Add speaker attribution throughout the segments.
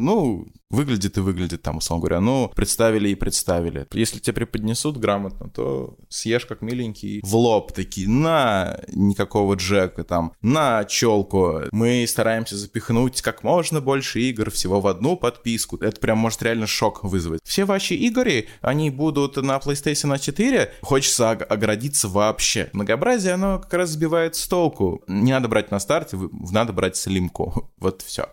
Speaker 1: ну, выглядит и выглядит там, условно говоря. Ну, представили и представили. Если тебе преподнесут грамотно, то съешь как миленький в лоб такие, на, никакого джека там, на челку. Мы стараемся запихнуть как можно больше игр всего в одну подписку. Это прям может реально шок вызвать. Все ваши игры, они будут на PlayStation 4. Хочется оградиться вообще. Многообразие, оно как раз сбивает с толку. Не надо брать на старте, надо брать слимку. Вот все.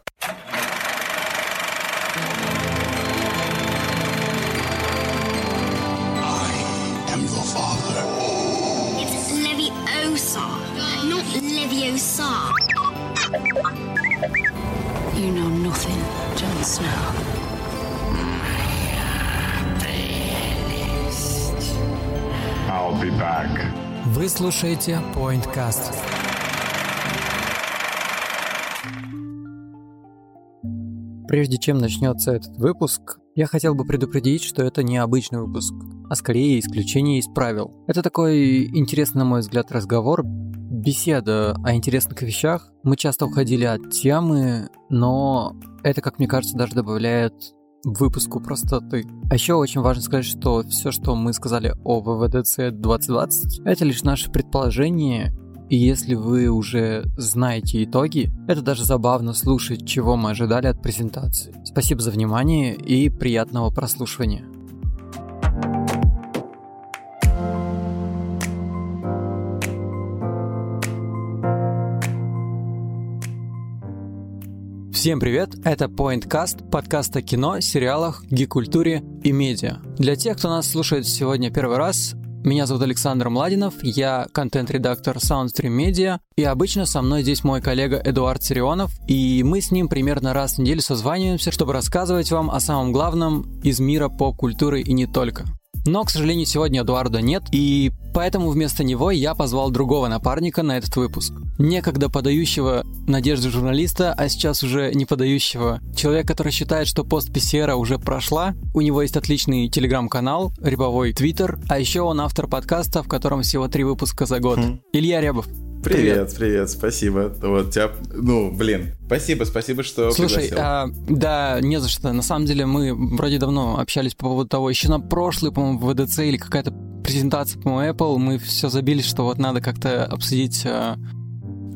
Speaker 2: Вы слушаете PointCast. Прежде чем начнется этот выпуск, я хотел бы предупредить, что это не обычный выпуск, а скорее исключение из правил. Это такой интересный, на мой взгляд, разговор, беседа о интересных вещах. Мы часто уходили от темы, но это, как мне кажется, даже добавляет выпуску простоты. А еще очень важно сказать, что все, что мы сказали о ВВДЦ 2020, это лишь наше предположение, и если вы уже знаете итоги, это даже забавно слушать, чего мы ожидали от презентации. Спасибо за внимание и приятного прослушивания. Всем привет, это PointCast, подкаст о кино, сериалах, гик-культуре и медиа. Для тех, кто нас слушает сегодня первый раз, меня зовут Александр Младинов, я контент-редактор Soundstream Media, и обычно со мной здесь мой коллега Эдуард Сирионов, и мы с ним примерно раз в неделю созваниваемся, чтобы рассказывать вам о самом главном из мира поп-культуры и не только. Но, к сожалению, сегодня Эдуарда нет, и поэтому вместо него я позвал другого напарника на этот выпуск. Некогда подающего надежды журналиста, а сейчас уже не подающего. Человек, который считает, что пост Писера уже прошла. У него есть отличный телеграм-канал, рябовой твиттер, а еще он автор подкаста, в котором всего три выпуска за год. Хм. Илья Рябов.
Speaker 1: Привет, привет, привет, спасибо. Вот тебя, ну, блин, спасибо, спасибо, что
Speaker 2: Слушай, а, да, не за что. На самом деле мы вроде давно общались по поводу того, еще на прошлый, по-моему, ВДЦ или какая-то презентация, по-моему, Apple, мы все забились, что вот надо как-то обсудить а,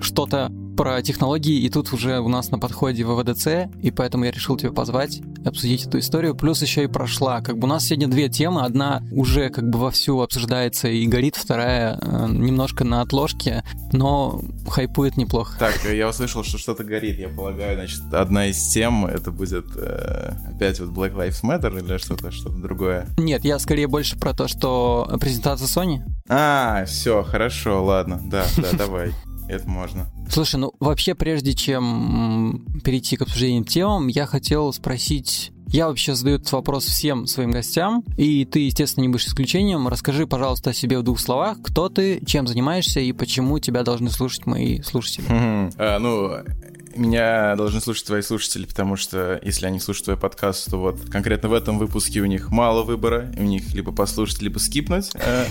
Speaker 2: что-то про технологии, и тут уже у нас на подходе ВВДЦ, и поэтому я решил тебя позвать, обсудить эту историю. Плюс еще и прошла. Как бы у нас сегодня две темы. Одна уже как бы вовсю обсуждается и горит, вторая э, немножко на отложке, но хайпует неплохо.
Speaker 1: Так, я услышал, что что-то горит. Я полагаю, значит, одна из тем это будет э, опять вот Black Lives Matter или что-то, что-то другое.
Speaker 2: Нет, я скорее больше про то, что презентация Sony.
Speaker 1: А, все, хорошо, ладно, да, да, давай это можно.
Speaker 2: Слушай, ну вообще, прежде чем перейти к обсуждению темам, я хотел спросить я вообще задаю этот вопрос всем своим гостям, и ты, естественно, не будешь исключением. Расскажи, пожалуйста, о себе в двух словах. Кто ты, чем занимаешься и почему тебя должны слушать мои слушатели?
Speaker 1: А, ну, меня должны слушать твои слушатели, потому что если они слушают твой подкаст, то вот конкретно в этом выпуске у них мало выбора, у них либо послушать, либо скипнуть. Э,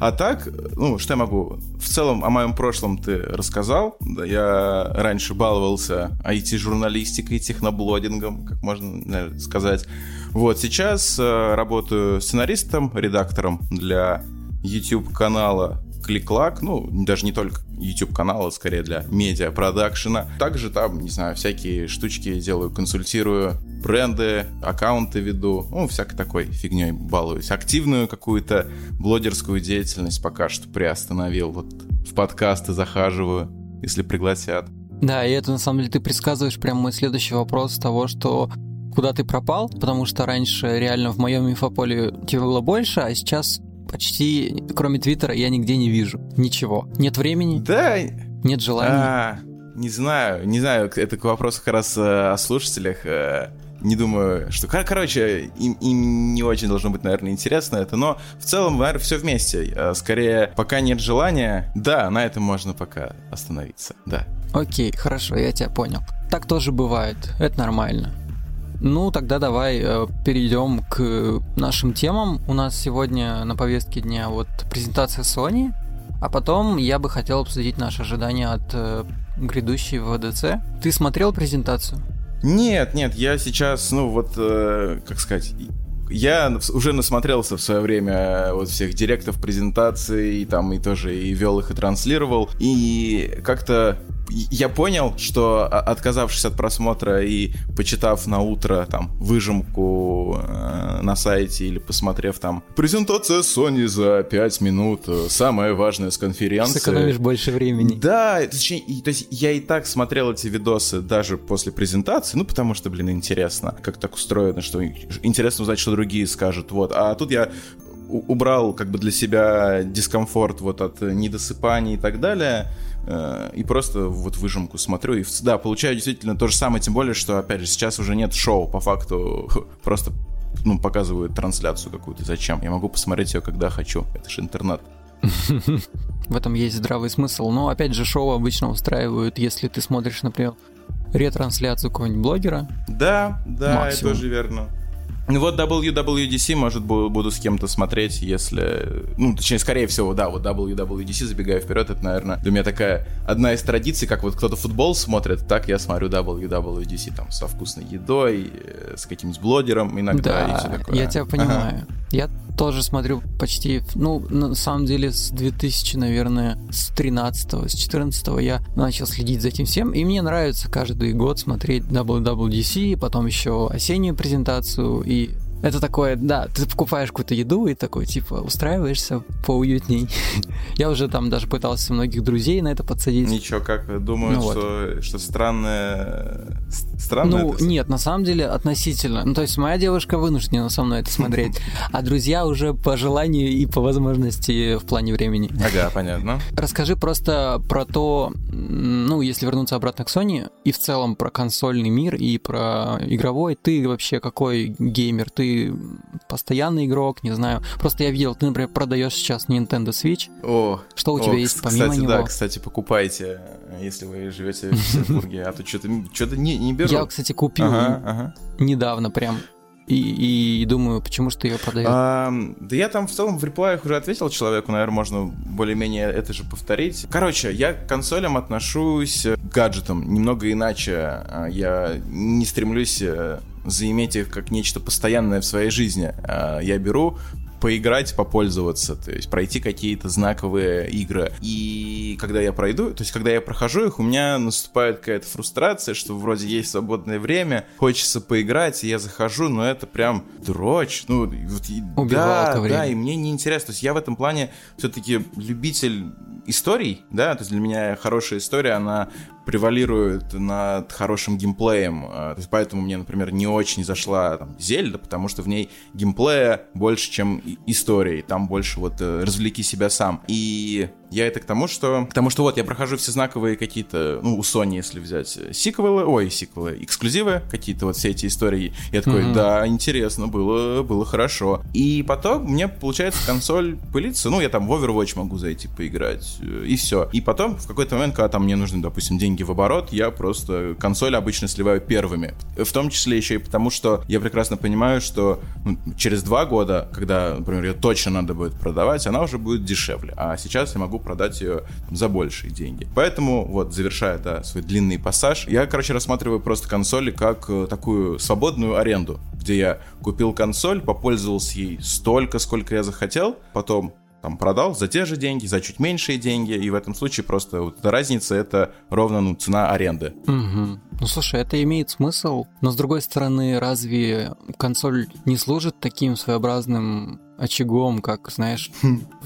Speaker 1: а так, ну, что я могу? В целом, о моем прошлом ты рассказал. Я раньше баловался IT-журналистикой, техноблодингом, как можно сказать. Вот, сейчас э, работаю сценаристом, редактором для YouTube-канала клик-клак, ну, даже не только YouTube-канала, скорее для медиа-продакшена. Также там, не знаю, всякие штучки делаю, консультирую, бренды, аккаунты веду, ну, всякой такой фигней балуюсь. Активную какую-то блогерскую деятельность пока что приостановил. Вот в подкасты захаживаю, если пригласят.
Speaker 2: Да, и это на самом деле ты предсказываешь прям мой следующий вопрос того, что куда ты пропал, потому что раньше реально в моем инфополе тебя было больше, а сейчас почти, кроме Твиттера, я нигде не вижу. Ничего. Нет времени.
Speaker 1: Да.
Speaker 2: Нет желания.
Speaker 1: А, не знаю, не знаю, это к вопросу как раз э, о слушателях. Э, не думаю, что... Короче, им, им не очень должно быть, наверное, интересно это, но в целом, наверное, все вместе. Э, скорее, пока нет желания, да, на этом можно пока остановиться, да.
Speaker 2: Окей, хорошо, я тебя понял. Так тоже бывает, это нормально. Ну, тогда давай э, перейдем к нашим темам. У нас сегодня на повестке дня вот презентация Sony, а потом я бы хотел обсудить наши ожидания от э, грядущей ВДЦ. Ты смотрел презентацию?
Speaker 1: Нет, нет, я сейчас, ну вот, э, как сказать, я уже насмотрелся в свое время э, вот всех директов, презентаций, и там и тоже и вел их, и транслировал. И как-то я понял, что отказавшись от просмотра и почитав на утро там выжимку э, на сайте или посмотрев там презентация Sony за 5 минут, э, самое важное с конференции.
Speaker 2: Сэкономишь больше времени.
Speaker 1: Да, точнее, и, то есть я и так смотрел эти видосы даже после презентации, ну потому что, блин, интересно, как так устроено, что интересно узнать, что другие скажут, вот. А тут я убрал как бы для себя дискомфорт вот от недосыпания и так далее, Э, и просто вот выжимку смотрю, и да, получаю действительно то же самое, тем более, что, опять же, сейчас уже нет шоу, по факту просто ну, показывают трансляцию какую-то. Зачем? Я могу посмотреть ее, когда хочу. Это же интернет.
Speaker 2: В этом есть здравый смысл. Но, опять же, шоу обычно устраивают, если ты смотришь, например, ретрансляцию какого-нибудь блогера.
Speaker 1: Да, да, Максимум. это тоже верно. Ну вот WWDC, может, буду с кем-то смотреть, если... Ну, точнее, скорее всего, да, вот WWDC, забегая вперед, это, наверное, для меня такая одна из традиций, как вот кто-то футбол смотрит, так я смотрю WWDC, там, со вкусной едой, э, с каким-нибудь блогером иногда
Speaker 2: да,
Speaker 1: и все такое.
Speaker 2: я тебя понимаю. Ага. Я тоже смотрю почти, ну, на самом деле, с 2000, наверное, с 13 с 14 я начал следить за этим всем, и мне нравится каждый год смотреть WWDC, потом еще осеннюю презентацию, и это такое, да, ты покупаешь какую-то еду и такой, типа, устраиваешься поуютней. Я уже там даже пытался многих друзей на это подсадить.
Speaker 1: Ничего, как думаю, ну, что, вот. что странное... Странное
Speaker 2: Ну,
Speaker 1: это...
Speaker 2: нет, на самом деле относительно. Ну, то есть моя девушка вынуждена со мной это смотреть, а друзья уже по желанию и по возможности в плане времени.
Speaker 1: Ага, понятно.
Speaker 2: Расскажи просто про то, ну, если вернуться обратно к Sony, и в целом про консольный мир, и про игровой, ты вообще какой геймер? Ты постоянный игрок, не знаю. Просто я видел, ты, например, продаешь сейчас Nintendo Switch.
Speaker 1: О,
Speaker 2: что у тебя
Speaker 1: о,
Speaker 2: есть помимо
Speaker 1: кстати,
Speaker 2: него?
Speaker 1: Да, кстати, покупайте, если вы живете в Петербурге, а то что-то что не, не беру.
Speaker 2: Я, кстати, купил ага, ага. недавно прям. И, и думаю, почему что ее продают?
Speaker 1: А, да я там в целом в реплаях уже ответил человеку, наверное, можно более-менее это же повторить. Короче, я к консолям отношусь к гаджетам немного иначе. А, я не стремлюсь э, заиметь их как нечто постоянное в своей жизни. А, я беру поиграть, попользоваться, то есть пройти какие-то знаковые игры. И когда я пройду, то есть когда я прохожу их, у меня наступает какая-то фрустрация, что вроде есть свободное время, хочется поиграть, и я захожу, но это прям дрочь. Ну, вот, да,
Speaker 2: время.
Speaker 1: да, и мне неинтересно. То есть я в этом плане все-таки любитель историй, да, то есть для меня хорошая история, она превалирует над хорошим геймплеем. А, то есть поэтому мне, например, не очень зашла там, Зельда, потому что в ней геймплея больше, чем истории. Там больше вот э, развлеки себя сам. И я это к тому, что... К тому, что вот я прохожу все знаковые какие-то, ну, у Sony, если взять э, сиквелы, ой, сиквелы, эксклюзивы, какие-то вот все эти истории. Я такой, mm-hmm. да, интересно, было, было хорошо. И потом мне, получается, консоль пылится. Ну, я там в Overwatch могу зайти поиграть, э, и все. И потом, в какой-то момент, когда там мне нужны, допустим, деньги в оборот, я просто консоль обычно сливаю первыми. В том числе еще и потому, что я прекрасно понимаю, что ну, через два года, когда, например, ее точно надо будет продавать, она уже будет дешевле. А сейчас я могу продать ее за большие деньги. Поэтому, вот, завершая да, свой длинный пассаж, я, короче, рассматриваю просто консоли как э, такую свободную аренду, где я купил консоль, попользовался ей столько, сколько я захотел, потом там продал за те же деньги, за чуть меньшие деньги, и в этом случае просто вот разница это ровно ну, цена аренды.
Speaker 2: Угу. Ну слушай, это имеет смысл, но с другой стороны, разве консоль не служит таким своеобразным очагом, как, знаешь,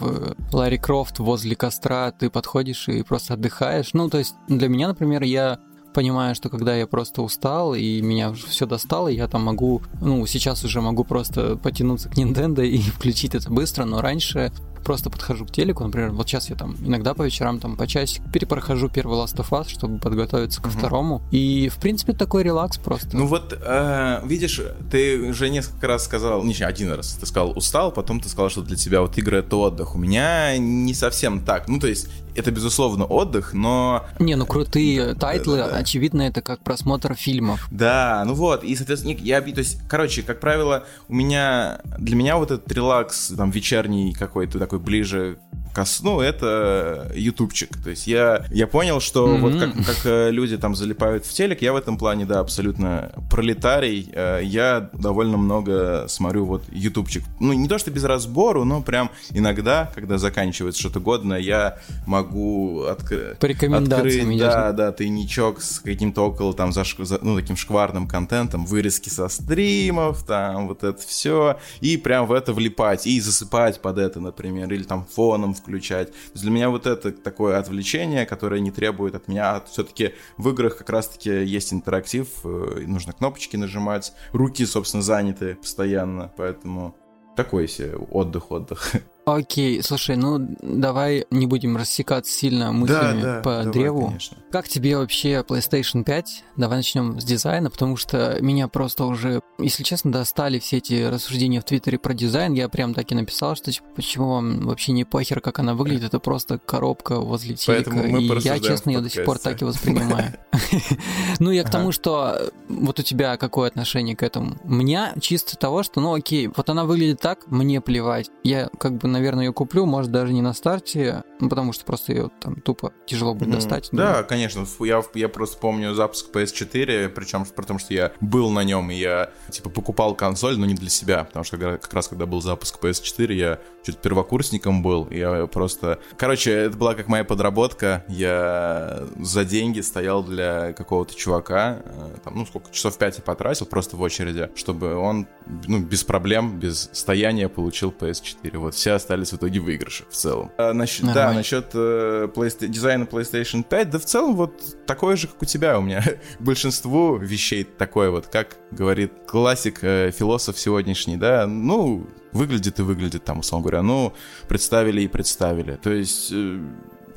Speaker 2: в Ларри Крофт возле костра ты подходишь и просто отдыхаешь. Ну, то есть для меня, например, я понимаю, что когда я просто устал и меня все достало, я там могу, ну, сейчас уже могу просто потянуться к Nintendo и включить это быстро, но раньше просто подхожу к телеку, например, вот сейчас я там иногда по вечерам там по часик перепрохожу первый Last of Us, чтобы подготовиться ко угу. второму. И, в принципе, такой релакс просто.
Speaker 1: Ну вот, э, видишь, ты уже несколько раз сказал, не один раз, ты сказал устал, потом ты сказал, что для тебя вот игры это отдых. У меня не совсем так. Ну, то есть, это, безусловно, отдых, но...
Speaker 2: Не, ну крутые title ы, да, да. очевидно, это как просмотр фильмов.
Speaker 1: Да, ну вот, и, соответственно, я, то есть, короче, как правило, у меня, для меня вот этот релакс, там, вечерний какой-то такой ближе ко сну, это ютубчик. То есть я, я понял, что mm-hmm. вот как, как э, люди там залипают в телек, я в этом плане, да, абсолютно пролетарий. Э, я довольно много смотрю вот ютубчик. Ну, не то, что без разбору, но прям иногда, когда заканчивается что-то годное, я могу открыть...
Speaker 2: По рекомендациям
Speaker 1: Да, да, тайничок с каким-то около там, за, ну, таким шкварным контентом, вырезки со стримов, там вот это все, и прям в это влипать, и засыпать под это, например, или там фоном включать. То есть для меня вот это такое отвлечение, которое не требует от меня, все-таки в играх как раз-таки есть интерактив, э, нужно кнопочки нажимать, руки, собственно, заняты постоянно, поэтому такой себе отдых-отдых.
Speaker 2: Окей, слушай, ну давай не будем рассекаться сильно мыслями да, да, по давай, древу. Конечно. Как тебе вообще PlayStation 5? Давай начнем с дизайна, потому что меня просто уже, если честно, достали все эти рассуждения в Твиттере про дизайн. Я прям так и написал, что типа, почему вам вообще не похер, как она выглядит, это просто коробка возле телека. И я, честно, ее до сих пор так и воспринимаю. Ну, я к тому, что вот у тебя какое отношение к этому? У меня чисто того, что, ну окей, вот она выглядит так, мне плевать. Я как бы наверное, ее куплю, может, даже не на старте, ну, потому что просто ее там тупо тяжело будет достать.
Speaker 1: Да, да, конечно. Я, я просто помню запуск PS4, причем потому что я был на нем, и я, типа, покупал консоль, но не для себя, потому что как раз когда был запуск PS4, я чуть первокурсником был, и я просто... Короче, это была как моя подработка, я за деньги стоял для какого-то чувака, э, там, ну, сколько, часов пять я потратил просто в очереди, чтобы он, ну, без проблем, без стояния получил PS4. Вот вся остались в итоге выигрыши в целом. А, насчет, да, насчет э, PlayStation, дизайна PlayStation 5, да в целом вот такое же, как у тебя. У меня большинство вещей такое вот, как говорит классик, э, философ сегодняшний, да, ну, выглядит и выглядит там, условно говоря. Ну, представили и представили. То есть... Э,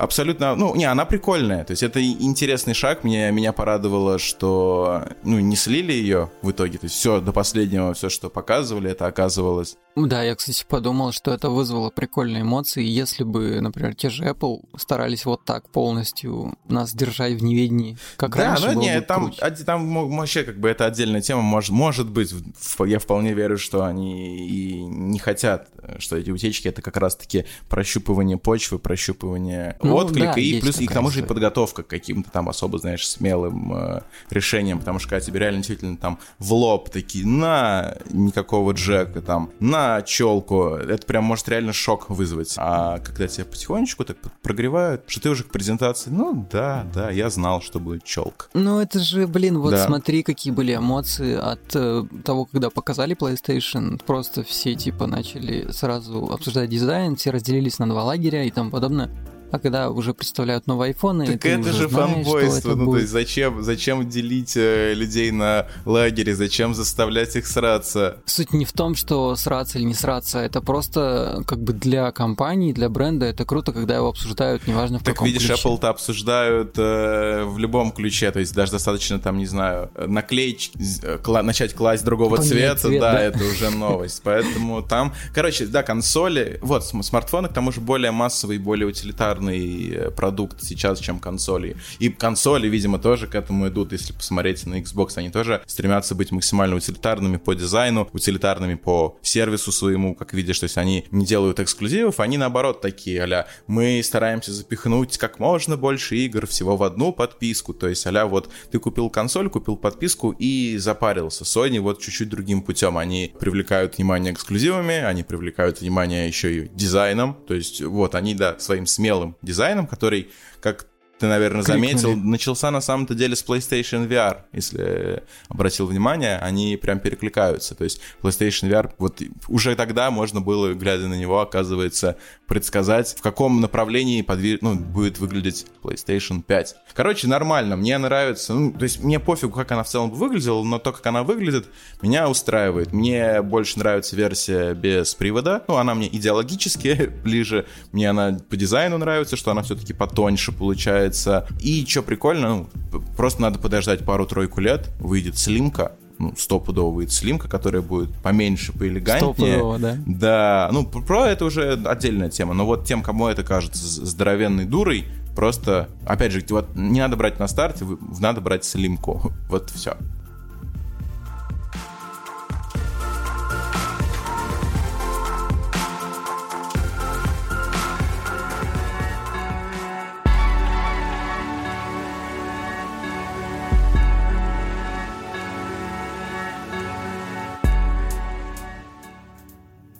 Speaker 1: абсолютно, ну, не, она прикольная, то есть это интересный шаг, мне, меня порадовало, что, ну, не слили ее в итоге, то есть все до последнего, все, что показывали, это оказывалось.
Speaker 2: Да, я, кстати, подумал, что это вызвало прикольные эмоции, если бы, например, те же Apple старались вот так полностью нас держать в неведении, как да, раньше. Да, ну нет,
Speaker 1: там, там вообще как бы это отдельная тема, может, может быть, я вполне верю, что они и не хотят, что эти утечки это как раз-таки прощупывание почвы, прощупывание ну, отклика, да, и плюс и к тому же и подготовка к каким-то там особо, знаешь, смелым э, решениям, потому что когда тебе реально действительно там в лоб такие, на, никакого джека, там, на на челку, это прям может реально шок вызвать. А когда тебя потихонечку так прогревают, что ты уже к презентации, ну да, да, я знал, что будет челка.
Speaker 2: Ну это же, блин, вот да. смотри, какие были эмоции от э, того, когда показали PlayStation. Просто все типа начали сразу обсуждать дизайн, все разделились на два лагеря и тому подобное. А когда уже представляют новые айфоны,
Speaker 1: так это же фанбойство. Ну, будет. то есть зачем, зачем делить э, людей на лагере, зачем заставлять их сраться?
Speaker 2: Суть не в том, что сраться или не сраться, это просто как бы для компании, для бренда это круто, когда его обсуждают, неважно в
Speaker 1: так,
Speaker 2: каком
Speaker 1: видишь,
Speaker 2: ключе.
Speaker 1: Apple-то обсуждают э, в любом ключе, то есть даже достаточно там, не знаю, наклеечки, э, кла- начать класть другого цвета, цвет, да, да, это уже новость. Поэтому там, короче, да, консоли, вот, смартфоны к тому же более массовые, более утилитарные популярный э, продукт сейчас, чем консоли. И консоли, видимо, тоже к этому идут. Если посмотреть на Xbox, они тоже стремятся быть максимально утилитарными по дизайну, утилитарными по сервису своему, как видишь, то есть они не делают эксклюзивов, они наоборот такие, а мы стараемся запихнуть как можно больше игр всего в одну подписку, то есть а вот ты купил консоль, купил подписку и запарился. Sony вот чуть-чуть другим путем, они привлекают внимание эксклюзивами, они привлекают внимание еще и дизайном, то есть вот они, да, своим смелым дизайном, который, как ты, наверное, Крикнули. заметил, начался на самом-то деле с PlayStation VR. Если обратил внимание, они прям перекликаются. То есть PlayStation VR, вот уже тогда можно было, глядя на него, оказывается, предсказать, в каком направлении подвиж... ну, будет выглядеть PlayStation 5. Короче, нормально, мне нравится. Ну, то есть мне пофигу, как она в целом выглядела, но то, как она выглядит, меня устраивает. Мне больше нравится версия без привода. Ну, она мне идеологически ближе. Мне она по дизайну нравится, что она все-таки потоньше получается нравится. И что прикольно, ну, просто надо подождать пару-тройку лет, выйдет слимка, ну, стопудово выйдет слимка, которая будет поменьше, поэлегантнее. Стопудово,
Speaker 2: да?
Speaker 1: Да, ну, про это уже отдельная тема, но вот тем, кому это кажется здоровенной дурой, просто, опять же, вот не надо брать на старте, надо брать слимку, вот все.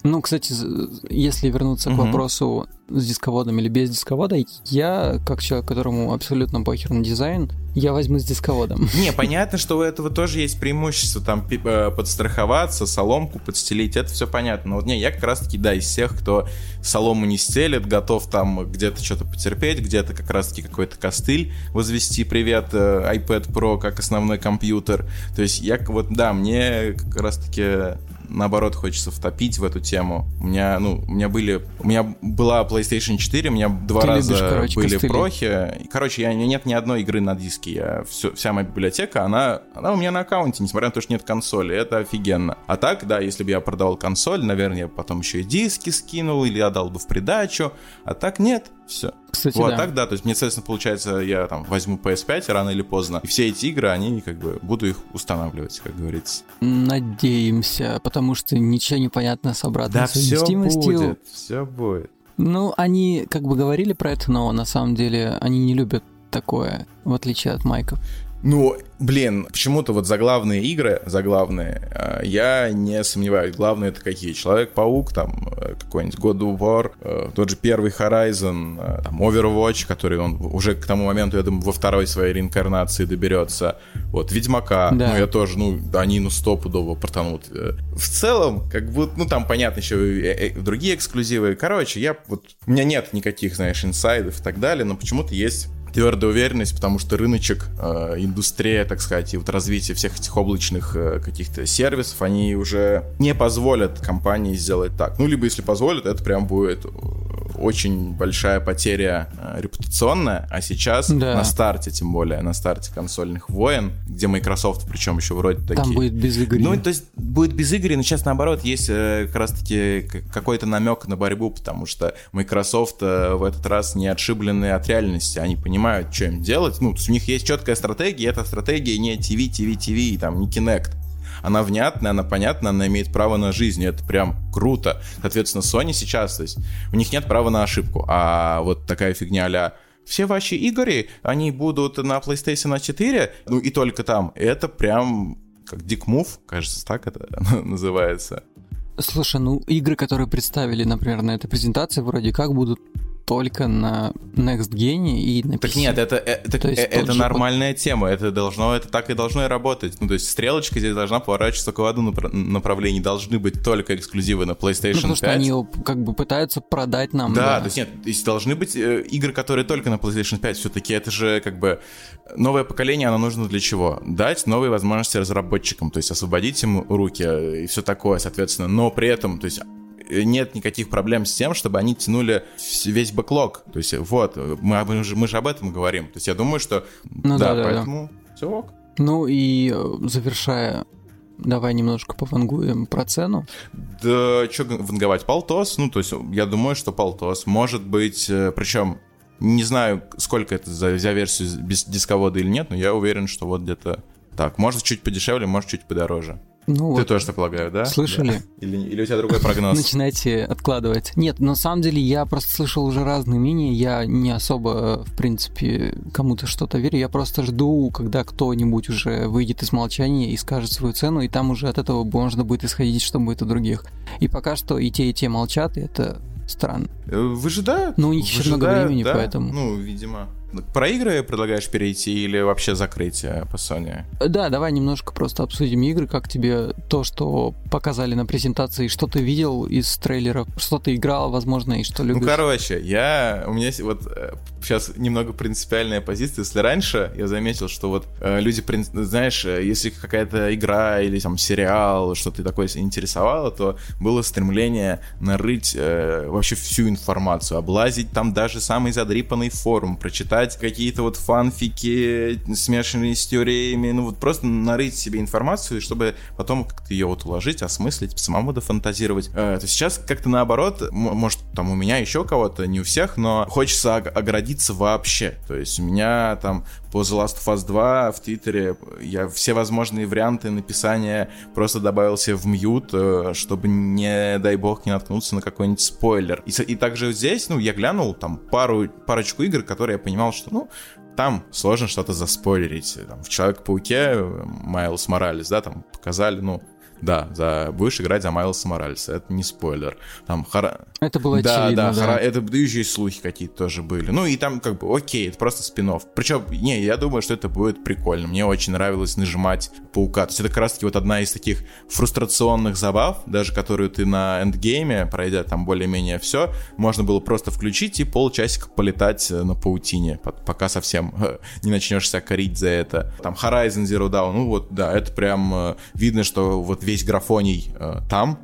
Speaker 2: Ну, кстати, если вернуться к вопросу с дисководом или без дисковода, я, как человек, которому абсолютно похер на дизайн, я возьму с дисководом.
Speaker 1: Не, понятно, что у этого тоже есть преимущество, там, э, подстраховаться, соломку подстелить, это все понятно. Но вот не, я как раз-таки, да, из тех, кто солому не стелит, готов там где-то что-то потерпеть, где-то как раз-таки какой-то костыль возвести, привет, э, iPad Pro как основной компьютер. То есть я, вот, да, мне как раз-таки наоборот хочется втопить в эту тему. У меня, ну, у меня были, у меня была PlayStation 4, у меня два
Speaker 2: Ты
Speaker 1: раза
Speaker 2: любишь, короче,
Speaker 1: были
Speaker 2: костыли.
Speaker 1: прохи. Короче, я, нет ни одной игры на диске. Я, все, вся моя библиотека, она, она у меня на аккаунте, несмотря на то, что нет консоли. Это офигенно. А так, да, если бы я продавал консоль, наверное, я потом еще и диски скинул или отдал бы в придачу. А так нет, все.
Speaker 2: Кстати,
Speaker 1: Вот,
Speaker 2: да.
Speaker 1: так да, то есть мне, соответственно, получается, я там возьму PS5 рано или поздно, и все эти игры, они как бы, буду их устанавливать, как говорится.
Speaker 2: Надеемся, потому что ничего не понятно с обратной
Speaker 1: Да, все
Speaker 2: совместимостью.
Speaker 1: будет, все будет.
Speaker 2: Ну, они как бы говорили про это, но на самом деле они не любят такое, в отличие от майков.
Speaker 1: Ну, блин, почему-то вот заглавные игры, заглавные, э, я не сомневаюсь. Главные это какие? Человек-паук, там, э, какой-нибудь God of War, э, тот же первый Horizon, там, Overwatch, который он уже к тому моменту, я думаю, во второй своей реинкарнации доберется. Вот, Ведьмака,
Speaker 2: Да.
Speaker 1: ну, я тоже, ну, они, ну, стопудово протонут. В целом, как будто, ну, там, понятно, еще другие эксклюзивы. Короче, я вот, у меня нет никаких, знаешь, инсайдов и так далее, но почему-то есть твердая уверенность, потому что рыночек, э, индустрия, так сказать, и вот развитие всех этих облачных э, каких-то сервисов, они уже не позволят компании сделать так. Ну, либо если позволят, это прям будет очень большая потеря э, репутационная, а сейчас
Speaker 2: Да.
Speaker 1: на старте, тем более, на старте консольных войн, где Microsoft, причем еще вроде такие...
Speaker 2: Там будет без игры.
Speaker 1: Ну, то есть будет без игры, но сейчас наоборот есть э, как раз-таки какой-то намек на борьбу, потому что Microsoft э, в этот раз не отшиблены от реальности, они понимают, что им делать. Ну, то есть у них есть четкая стратегия, и эта стратегия не TV, TV, TV, и там не Kinect. Она внятная, она понятна, она имеет право на жизнь, и это прям круто. Соответственно, Sony сейчас, то есть у них нет права на ошибку, а вот такая фигня а все ваши игры, они будут на PlayStation 4, ну и только там. Это прям как Dick Move, кажется, так это называется.
Speaker 2: Слушай, ну игры, которые представили, например, на этой презентации, вроде как будут только на Next Gen и на PC.
Speaker 1: Так нет, это, это,
Speaker 2: То есть
Speaker 1: э, это
Speaker 2: тот же
Speaker 1: нормальная тема, это должно, это так и должно и работать. Ну, то есть стрелочка здесь должна поворачиваться только в одном напра- направлении, должны быть только эксклюзивы на PlayStation
Speaker 2: Ну, потому
Speaker 1: 5.
Speaker 2: что они как бы пытаются продать нам.
Speaker 1: Да, то есть нет, то есть должны быть э, игры, которые только на PlayStation 5. Все-таки это же как бы новое поколение, оно нужно для чего? Дать новые возможности разработчикам, то есть освободить им руки и все такое, соответственно. Но при этом, то есть нет никаких проблем с тем, чтобы они тянули весь бэклог. То есть вот, э, мы, мы, же, мы же об этом говорим. То есть я думаю, что
Speaker 2: Ну
Speaker 1: да,
Speaker 2: да, да, да.
Speaker 1: поэтому все ок.
Speaker 2: Ну и э, завершая, давай немножко повангуем про цену.
Speaker 1: Да, что ванговать? Полтос? Ну, то есть я думаю, что полтос. Может быть, причем не знаю, сколько это за, за версию без дисковода или нет, но я уверен, что вот где-то так. Может, чуть подешевле, может, чуть подороже.
Speaker 2: Ну
Speaker 1: Ты
Speaker 2: вот,
Speaker 1: тоже так полагаю, да?
Speaker 2: Слышали?
Speaker 1: Да. Или, или у тебя другой прогноз?
Speaker 2: начинайте откладывать. Нет, на самом деле я просто слышал уже разные мнения, я не особо, в принципе, кому-то что-то верю, я просто жду, когда кто-нибудь уже выйдет из молчания и скажет свою цену, и там уже от этого можно будет исходить, что будет у других. И пока что и те, и те молчат, и это странно.
Speaker 1: Э, Выжидают?
Speaker 2: Ну, у них еще много времени,
Speaker 1: да?
Speaker 2: поэтому.
Speaker 1: Ну, видимо. Про игры предлагаешь перейти или вообще закрыть э, по Sony?
Speaker 2: Да, давай немножко просто обсудим игры, как тебе то, что показали на презентации, что ты видел из трейлеров, что ты играл, возможно, и что любишь.
Speaker 1: Ну, короче, я... У меня есть вот э, сейчас немного принципиальная позиция. Если раньше я заметил, что вот э, люди, прин- знаешь, э, если какая-то игра или там сериал, что-то такое интересовало, то было стремление нарыть э, вообще всю информацию, облазить там даже самый задрипанный форум, прочитать какие-то вот фанфики, смешанные с теориями, ну вот просто нарыть себе информацию, чтобы потом как-то ее вот уложить, осмыслить, самому дофантазировать. Э, то сейчас как-то наоборот, может там у меня еще кого-то, не у всех, но хочется ог- оградиться вообще. То есть у меня там по The Last of Us 2 в Твиттере я все возможные варианты написания просто добавил себе в мьют, э, чтобы не, дай бог, не наткнуться на какой-нибудь спойлер. И, и также здесь, ну, я глянул там пару, парочку игр, которые я понимал, что, ну, там сложно что-то заспойлерить. Там, в Человек-пауке Майлз Моралес, да, там показали, ну, Да, за, будешь играть за Майлса Моральса. Это не спойлер. Там хара...
Speaker 2: Это было
Speaker 1: да,
Speaker 2: очевидно,
Speaker 1: да,
Speaker 2: да.
Speaker 1: Хара... это да, еще и слухи какие-то тоже были. Ну и там как бы окей, это просто спин Причем, не, я думаю, что это будет прикольно. Мне очень нравилось нажимать паука. То есть это как раз-таки вот одна из таких фрустрационных забав, даже которую ты на эндгейме, пройдя там более-менее все, можно было просто включить и полчасика полетать э, на паутине, пока совсем не начнешь себя корить за это. Там Horizon Zero Dawn, ну вот, да, это прям э, видно, что вот весь графоний там,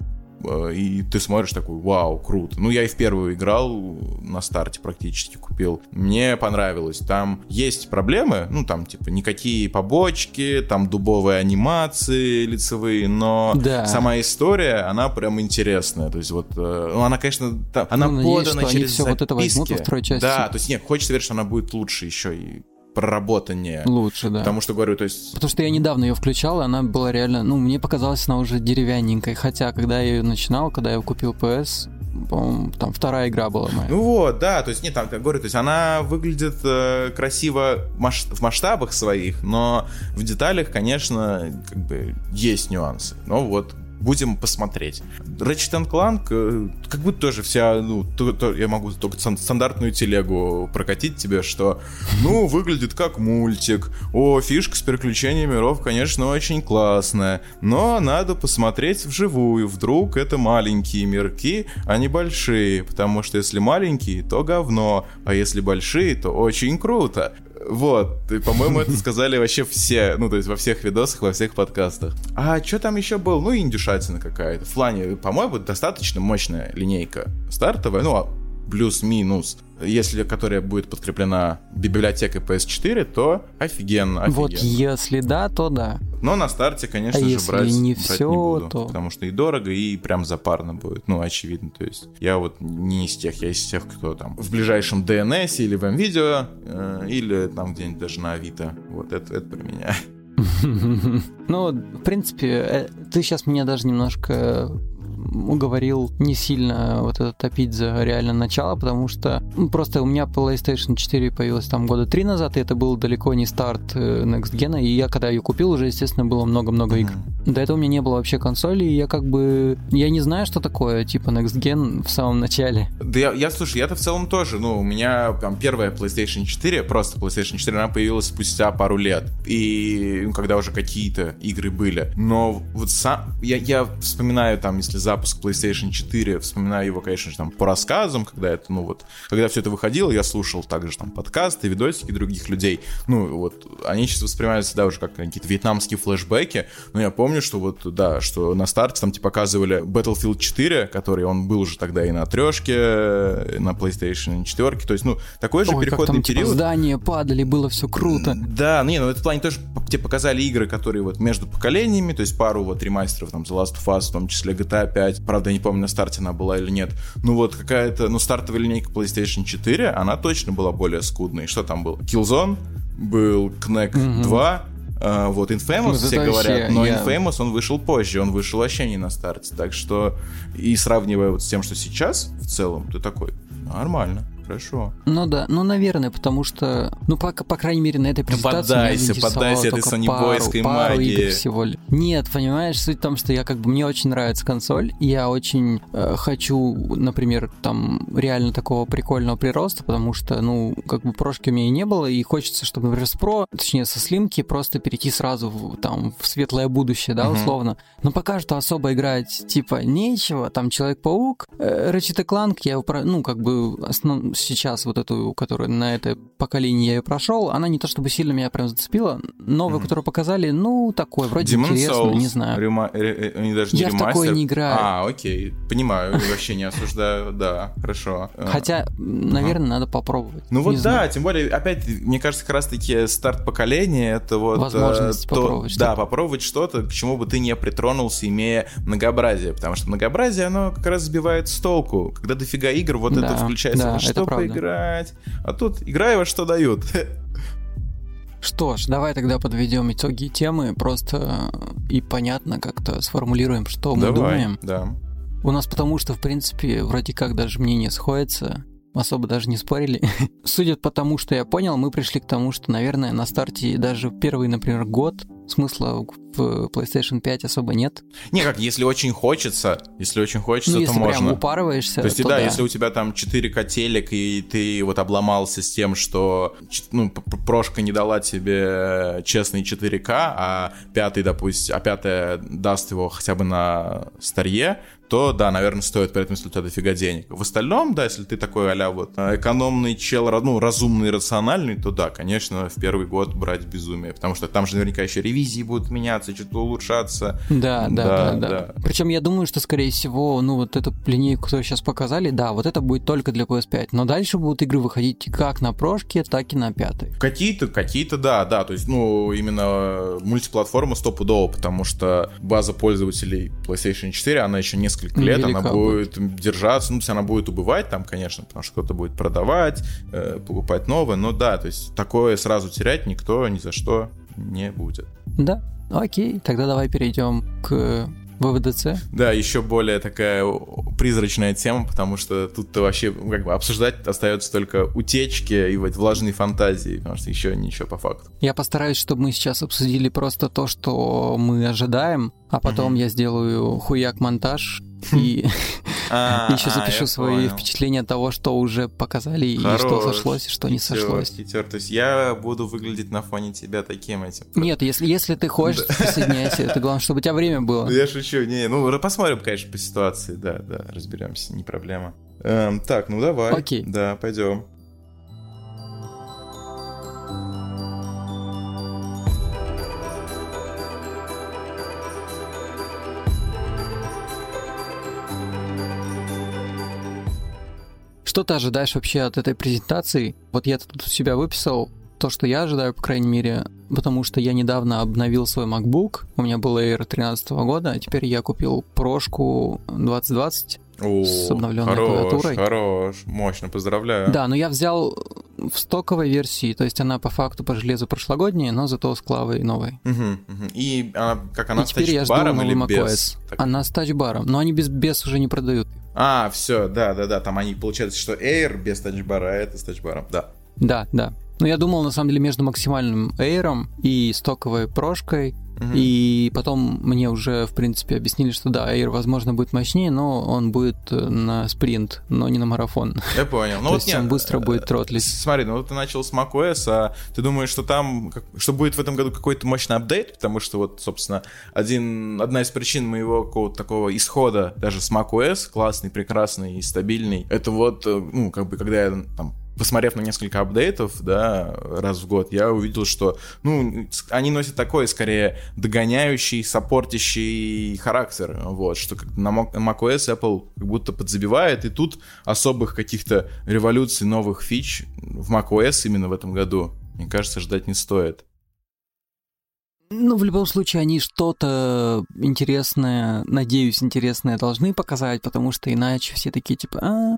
Speaker 1: и ты смотришь такой, вау, круто. Ну, я и в первую играл на старте практически купил. Мне понравилось. Там есть проблемы, ну, там, типа, никакие побочки, там дубовые анимации лицевые, но
Speaker 2: да.
Speaker 1: сама история, она прям интересная. То есть вот, ну, она, конечно, там, она
Speaker 2: ну,
Speaker 1: подана
Speaker 2: надеюсь,
Speaker 1: через
Speaker 2: все
Speaker 1: записки.
Speaker 2: вот это возьмут во второй части.
Speaker 1: Да, то есть, нет, хочется верить, что она будет лучше еще и проработаннее.
Speaker 2: Лучше, да.
Speaker 1: Потому что, говорю, то есть...
Speaker 2: Потому что я недавно ее включал, и она была реально... Ну, мне показалось, она уже деревянненькой. Хотя, когда я ее начинал, когда я купил PS, по-моему, там вторая игра была моя.
Speaker 1: Ну вот, да, то есть, нет, там, как говорю, то есть она выглядит э, красиво маш- в масштабах своих, но в деталях, конечно, как бы есть нюансы. Но вот будем посмотреть. Ratchet Clank, э, как будто тоже вся, ну, то, то, я могу только стандартную телегу прокатить тебе, что, ну, выглядит как мультик. О, фишка с переключением миров, конечно, очень классная, но надо посмотреть вживую. Вдруг это маленькие мирки, а не большие, потому что если маленькие, то говно, а если большие, то очень круто. Вот, и, по-моему, это сказали вообще все, ну, то есть во всех видосах, во всех подкастах. А что там еще был? Ну, индюшатина какая-то. В плане, по-моему, достаточно мощная линейка стартовая, ну, а плюс-минус. Если которая будет подкреплена библиотекой PS4, то офигенно, офигенно.
Speaker 2: Вот если да, то да.
Speaker 1: Но на старте, конечно
Speaker 2: а
Speaker 1: же,
Speaker 2: если
Speaker 1: брать,
Speaker 2: не
Speaker 1: брать
Speaker 2: все,
Speaker 1: не буду,
Speaker 2: то...
Speaker 1: потому что и дорого, и прям запарно будет. Ну, очевидно. То есть я вот не из тех, я из тех, кто там в ближайшем DNS или в MVideo, э, или там где-нибудь даже на Авито. Вот это, это про меня.
Speaker 2: Ну, в принципе, э, ты сейчас меня даже немножко уговорил не сильно вот это топить за реально начало, потому что ну, просто у меня PlayStation 4 появилась там года три назад, и это был далеко не старт э, Next Gen, и я когда ее купил, уже, естественно, было много-много игр. До этого у меня не было вообще консоли, и я как бы... Я не знаю, что такое, типа, Next Gen в самом начале.
Speaker 1: Да я, я слушай, я-то в целом тоже, ну, у меня там первая PlayStation 4, просто PlayStation 4, она появилась спустя пару лет, и ну, когда уже какие-то игры были. Но вот сам... Я, я вспоминаю там, если запуск PlayStation 4, вспоминаю его, конечно же, там по рассказам, когда это, ну вот, когда все это выходило, я слушал также там подкасты, видосики других людей. Ну вот, они сейчас воспринимаются, да, уже как какие-то вьетнамские флешбеки, но я помню, что вот, да, что на старте там тебе показывали Battlefield 4, который он был уже тогда и на трешке, на PlayStation 4, то есть, ну, такой же
Speaker 2: Ой,
Speaker 1: переходный
Speaker 2: там,
Speaker 1: период.
Speaker 2: Типа, здания падали, было все круто.
Speaker 1: Да, ну не, ну в этом плане тоже тебе показали игры, которые вот между поколениями, то есть пару вот ремастеров, там, The Last of Us, в том числе GTA 5, правда, я не помню, на старте она была или нет. Ну вот какая-то, ну стартовая линейка PlayStation 4, она точно была более скудной. Что там был? Killzone, был Knack mm-hmm. 2, Uh, вот Infamous
Speaker 2: Ну,
Speaker 1: все говорят, но
Speaker 2: я-
Speaker 1: Infamous он вышел позже, он вышел вообще не на старте, так что и сравнивая вот с тем, что сейчас в целом, ты такой нормально, хорошо.
Speaker 2: Ну да, ну наверное, потому что, ну по, по крайней мере на этой презентации меня
Speaker 1: поддайся, поддайся этой
Speaker 2: пару
Speaker 1: магии.
Speaker 2: игр всего ли. Нет, понимаешь, суть в том, что я как бы мне очень нравится консоль, и я очень э, хочу, например, там реально такого прикольного прироста, потому что, ну, как бы прошки у меня и не было, и хочется, чтобы, например, с Pro, точнее со слимки, просто перейти сразу в, там в светлое будущее, да,
Speaker 1: Мгм.
Speaker 2: условно. Но пока что особо играть типа нечего, там Человек-паук, э, Ratchet Clank, я ну, как бы основ- сейчас вот эту, которую на это поколение я ее прошел, она не то чтобы сильно меня прям зацепила, новую,
Speaker 1: Мгм.
Speaker 2: которую показали, ну, такой, вроде
Speaker 1: Demon's
Speaker 2: интересно,
Speaker 1: Souls,
Speaker 2: не знаю.
Speaker 1: рема- ре- э, они даже не
Speaker 2: Я в такое
Speaker 1: ремастер.
Speaker 2: не играю.
Speaker 1: А, окей, понимаю, вообще не осуждаю, да, хорошо. Э,
Speaker 2: Хотя, наверное, надо попробовать.
Speaker 1: Ну вот
Speaker 2: Не
Speaker 1: да, тем более, опять, мне кажется, как раз-таки старт поколения, это вот...
Speaker 2: Возможность
Speaker 1: э, то-
Speaker 2: попробовать
Speaker 1: Да, попробовать что-то, к чему бы ты не притронулся, имея многообразие, потому что многообразие, оно как раз сбивает с толку. Когда дофига игр, вот это включается, что
Speaker 2: правда.
Speaker 1: поиграть, а тут играй во что дают.
Speaker 2: Что ж, давай тогда подведем итоги темы, просто э, и понятно как-то сформулируем, что мы
Speaker 1: Давай,
Speaker 2: думаем.
Speaker 1: да.
Speaker 2: У нас потому что, в принципе, вроде как даже мнения сходятся, особо даже не спорили. Судя по тому, что я понял, мы пришли к тому, что, наверное, на старте даже в первый, например, год смысла в PlayStation 5 особо нет.
Speaker 1: Не, как, если очень хочется, если очень хочется,
Speaker 2: ну, если
Speaker 1: то
Speaker 2: прям
Speaker 1: можно.
Speaker 2: упарываешься,
Speaker 1: То есть,
Speaker 2: то
Speaker 1: да,
Speaker 2: да,
Speaker 1: если у тебя там 4 телек, и ты вот обломался с тем, что ну, прошка не дала тебе честный 4К, а пятый, допустим, а пятая даст его хотя бы на старье, то да, наверное, стоит, при этом, если у тебя дофига денег. В остальном, да, если ты такой а вот экономный чел, ну, разумный, рациональный, то да, конечно, в первый год брать безумие, потому что там же наверняка еще ревизии будут меняться, что-то улучшаться.
Speaker 2: Да, да,
Speaker 1: Да,
Speaker 2: да, да.
Speaker 1: да.
Speaker 2: Причем я думаю, что, скорее всего, ну вот эту линейку, которую сейчас показали, да, вот это будет только для PS5. Но дальше будут игры выходить как на прошке, так и на пятой.
Speaker 1: Какие-то, какие-то, да, да. То есть, ну, именно мультиплатформа стопудово, потому что база пользователей PlayStation 4, она еще несколько лет,
Speaker 2: Велика
Speaker 1: она будет держаться, ну, то есть она будет убывать там, конечно, потому что кто-то будет продавать, э, покупать новое, но да, то есть такое сразу терять никто ни за что не будет.
Speaker 2: Да, окей, тогда давай перейдем к ВВДЦ.
Speaker 1: Да, еще более такая призрачная тема, потому что тут-то вообще ну, как бы обсуждать остается только утечки и вот влажные фантазии, потому что еще ничего по факту.
Speaker 2: Я постараюсь, чтобы мы сейчас обсудили просто то, что мы ожидаем, а потом я сделаю хуяк-монтаж и
Speaker 1: А,
Speaker 2: еще
Speaker 1: а,
Speaker 2: запишу свои впечатления от того, что уже показали, и что сошлось, и что не сошлось.
Speaker 1: хитер. То есть я буду выглядеть на фоне тебя таким этим.
Speaker 2: Нет, если, если ты хочешь, присоединяйся. Это главное, чтобы у тебя время было.
Speaker 1: Я шучу, не, ну посмотрим, конечно, по ситуации, да, да, разберемся, не проблема. Эм, так, ну давай.
Speaker 2: Окей.
Speaker 1: Да, пойдем.
Speaker 2: Что ты ожидаешь вообще от этой презентации? Вот я тут у себя выписал то, что я ожидаю, по крайней мере, потому что я недавно обновил свой MacBook. У меня был Air 13 года, а теперь я купил прошку 2020.
Speaker 1: О,
Speaker 2: С обновленной
Speaker 1: хорош,
Speaker 2: клавиатурой.
Speaker 1: Хорош, мощно, поздравляю.
Speaker 2: Да, но я взял в стоковой версии, то есть она по факту по железу прошлогодняя, но зато с клавой новой.
Speaker 1: Мгм, мгм. И она, как она
Speaker 2: И
Speaker 1: с
Speaker 2: теперь я жду новый
Speaker 1: или без? Так.
Speaker 2: Она с тачбаром, но они без, без уже не продают.
Speaker 1: А, все, да, да, да, там они, получается, что Air без тачбара, а это с тачбаром, да.
Speaker 2: Да, да. Но я думал, на самом деле, между максимальным Air и стоковой прошкой. И потом мне уже, в принципе, объяснили, что да, Air, возможно, будет мощнее, но он будет э, на спринт, но не на марафон.
Speaker 1: Я понял. Ну
Speaker 2: То
Speaker 1: вот
Speaker 2: есть
Speaker 1: нет,
Speaker 2: он быстро будет
Speaker 1: э,
Speaker 2: тротлить.
Speaker 1: Смотри, ну вот ты начал с macOS, а ты думаешь, что там, что будет в этом году какой-то мощный апдейт? Потому что вот, собственно, один, одна из причин моего какого-то такого исхода даже с macOS, классный, прекрасный и стабильный, это вот, э, ну, как бы, когда я там посмотрев на несколько апдейтов, да, раз в год, я увидел, что, ну, они носят такой, скорее, догоняющий, саппортящий характер, вот, что как на Mac- macOS Apple как будто подзабивает, и тут особых каких-то революций, новых фич в macOS именно в этом году, мне кажется, ждать не стоит.
Speaker 2: Ну, в любом случае, они что-то интересное, надеюсь, интересное должны показать, потому что иначе все такие, типа, а,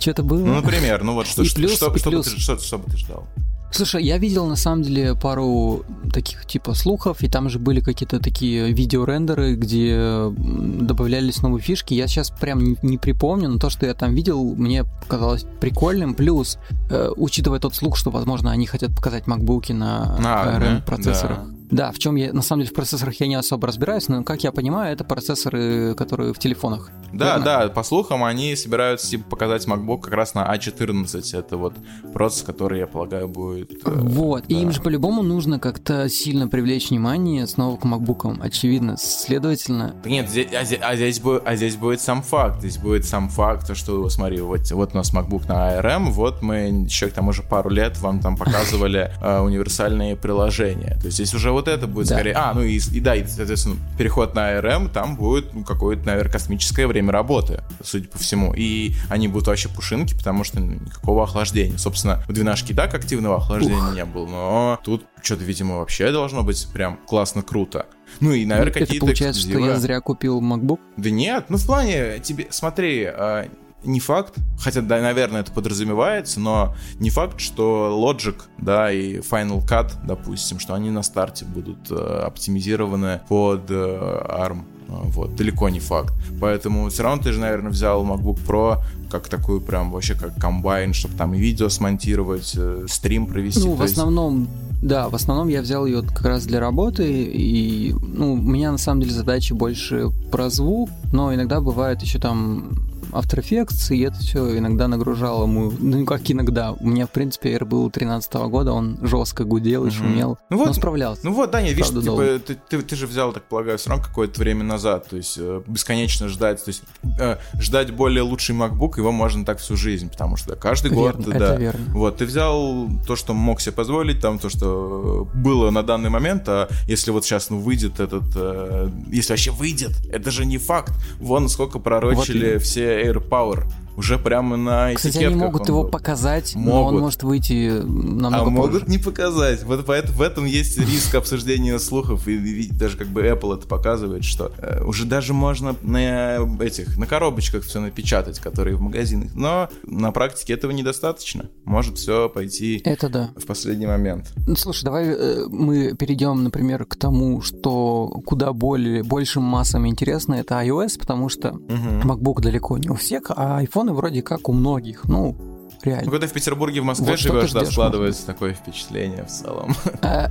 Speaker 2: что-то было.
Speaker 1: Ну, например, ну вот что,
Speaker 2: И
Speaker 1: что,
Speaker 2: плюс-
Speaker 1: что,
Speaker 2: и
Speaker 1: что бы
Speaker 2: плюс-
Speaker 1: ты, что, что бы ты ждал?
Speaker 2: Слушай, я видел на самом деле пару таких типа слухов, и там же были какие-то такие видеорендеры, где добавлялись новые фишки. Я сейчас прям не, не припомню, но то, что я там видел, мне показалось прикольным. Плюс, э, учитывая тот слух, что, возможно, они хотят показать макбуки на
Speaker 1: А, да,
Speaker 2: ARM процессорах.
Speaker 1: да.
Speaker 2: Да, в чем я, на самом деле, в процессорах я не особо разбираюсь, но, как я понимаю, это процессоры, которые в телефонах.
Speaker 1: Да,
Speaker 2: Верно?
Speaker 1: да, по слухам, они собираются типа, показать MacBook как раз на A14. Это вот процесс, который, я полагаю, будет... э,
Speaker 2: Вот, и
Speaker 1: да.
Speaker 2: им же по-любому нужно как-то сильно привлечь внимание снова к макбукам, очевидно. Следовательно,
Speaker 1: Да Нет, здесь, а, здесь, а здесь будет, а здесь будет сам факт. Здесь будет сам факт, то, что, смотри, вот, вот у нас MacBook на ARM, вот мы еще к тому же пару лет вам там показывали э, универсальные приложения. То есть здесь уже вот это будет
Speaker 2: Да.
Speaker 1: скорее... А, ну и, и да, и, соответственно, переход на ARM, там будет ну, какое-то, наверное, космическое время работы, судя по всему. И они будут вообще пушинки, потому что ну, никакого охлаждения. Собственно, у 12 и так активного охлаждения не было, но тут что-то, видимо, вообще должно быть прям классно круто. Ну и, наверное,
Speaker 2: это
Speaker 1: какие-то
Speaker 2: получается, что
Speaker 1: эксклюзивы.
Speaker 2: я зря купил MacBook.
Speaker 1: Да нет, ну в плане, тебе, смотри, а, не факт, хотя, да, наверное, это подразумевается, но не факт, что Logic, да, и Final Cut, допустим, что они на старте будут э, оптимизированы под э, ARM. А, Вот, далеко не факт. Поэтому все равно ты же, наверное, взял MacBook Pro как такую прям вообще как комбайн, чтобы там и видео смонтировать, э, стрим провести.
Speaker 2: Ну, в
Speaker 1: есть-
Speaker 2: основном, Да, в основном я взял ее как раз для работы, и ну, у меня на самом деле задачи больше про звук, но иногда бывает еще там After Effects, и это все иногда нагружало мою... Ну, как иногда. У меня, в принципе, Air был 13 года, он жестко гудел и шумел,
Speaker 1: ну, вот,
Speaker 2: но справлялся.
Speaker 1: Ну вот, Даня, видишь, типа, ты, ты, ты же взял, так полагаю, все равно какое-то время назад, то есть э, бесконечно ждать, то есть э, ждать более лучший MacBook, его можно так всю жизнь, потому что каждый
Speaker 2: Верно,
Speaker 1: год,
Speaker 2: это
Speaker 1: да.
Speaker 2: верно.
Speaker 1: Вот, ты взял то, что мог себе позволить, там, то, что было на данный момент, а если вот сейчас, ну, выйдет этот, э, если вообще выйдет, это же не факт. Вон сколько пророчили
Speaker 2: Вот.
Speaker 1: все Air Power. Уже прямо на
Speaker 2: Кстати, они могут его
Speaker 1: был.
Speaker 2: показать, но
Speaker 1: Могут.
Speaker 2: он может выйти намного
Speaker 1: А
Speaker 2: позже.
Speaker 1: могут не показать. Вот поэт- в этом есть риск обсуждения слухов, и, и даже как бы Apple это показывает, что э, уже даже можно на этих, на коробочках все напечатать, которые в магазинах. Но на практике этого недостаточно. Может все пойти
Speaker 2: Это да.
Speaker 1: в последний момент.
Speaker 2: Ну, слушай, давай э, мы перейдем, например, к тому, что куда более, большим массам интересно, это iOS, потому что MacBook далеко не у всех, а iPhone вроде как у многих. Ну,
Speaker 1: Ну,
Speaker 2: реально.
Speaker 1: когда в Петербурге, в Москве
Speaker 2: Вот
Speaker 1: живешь, да, складывается такое впечатление в целом.
Speaker 2: А,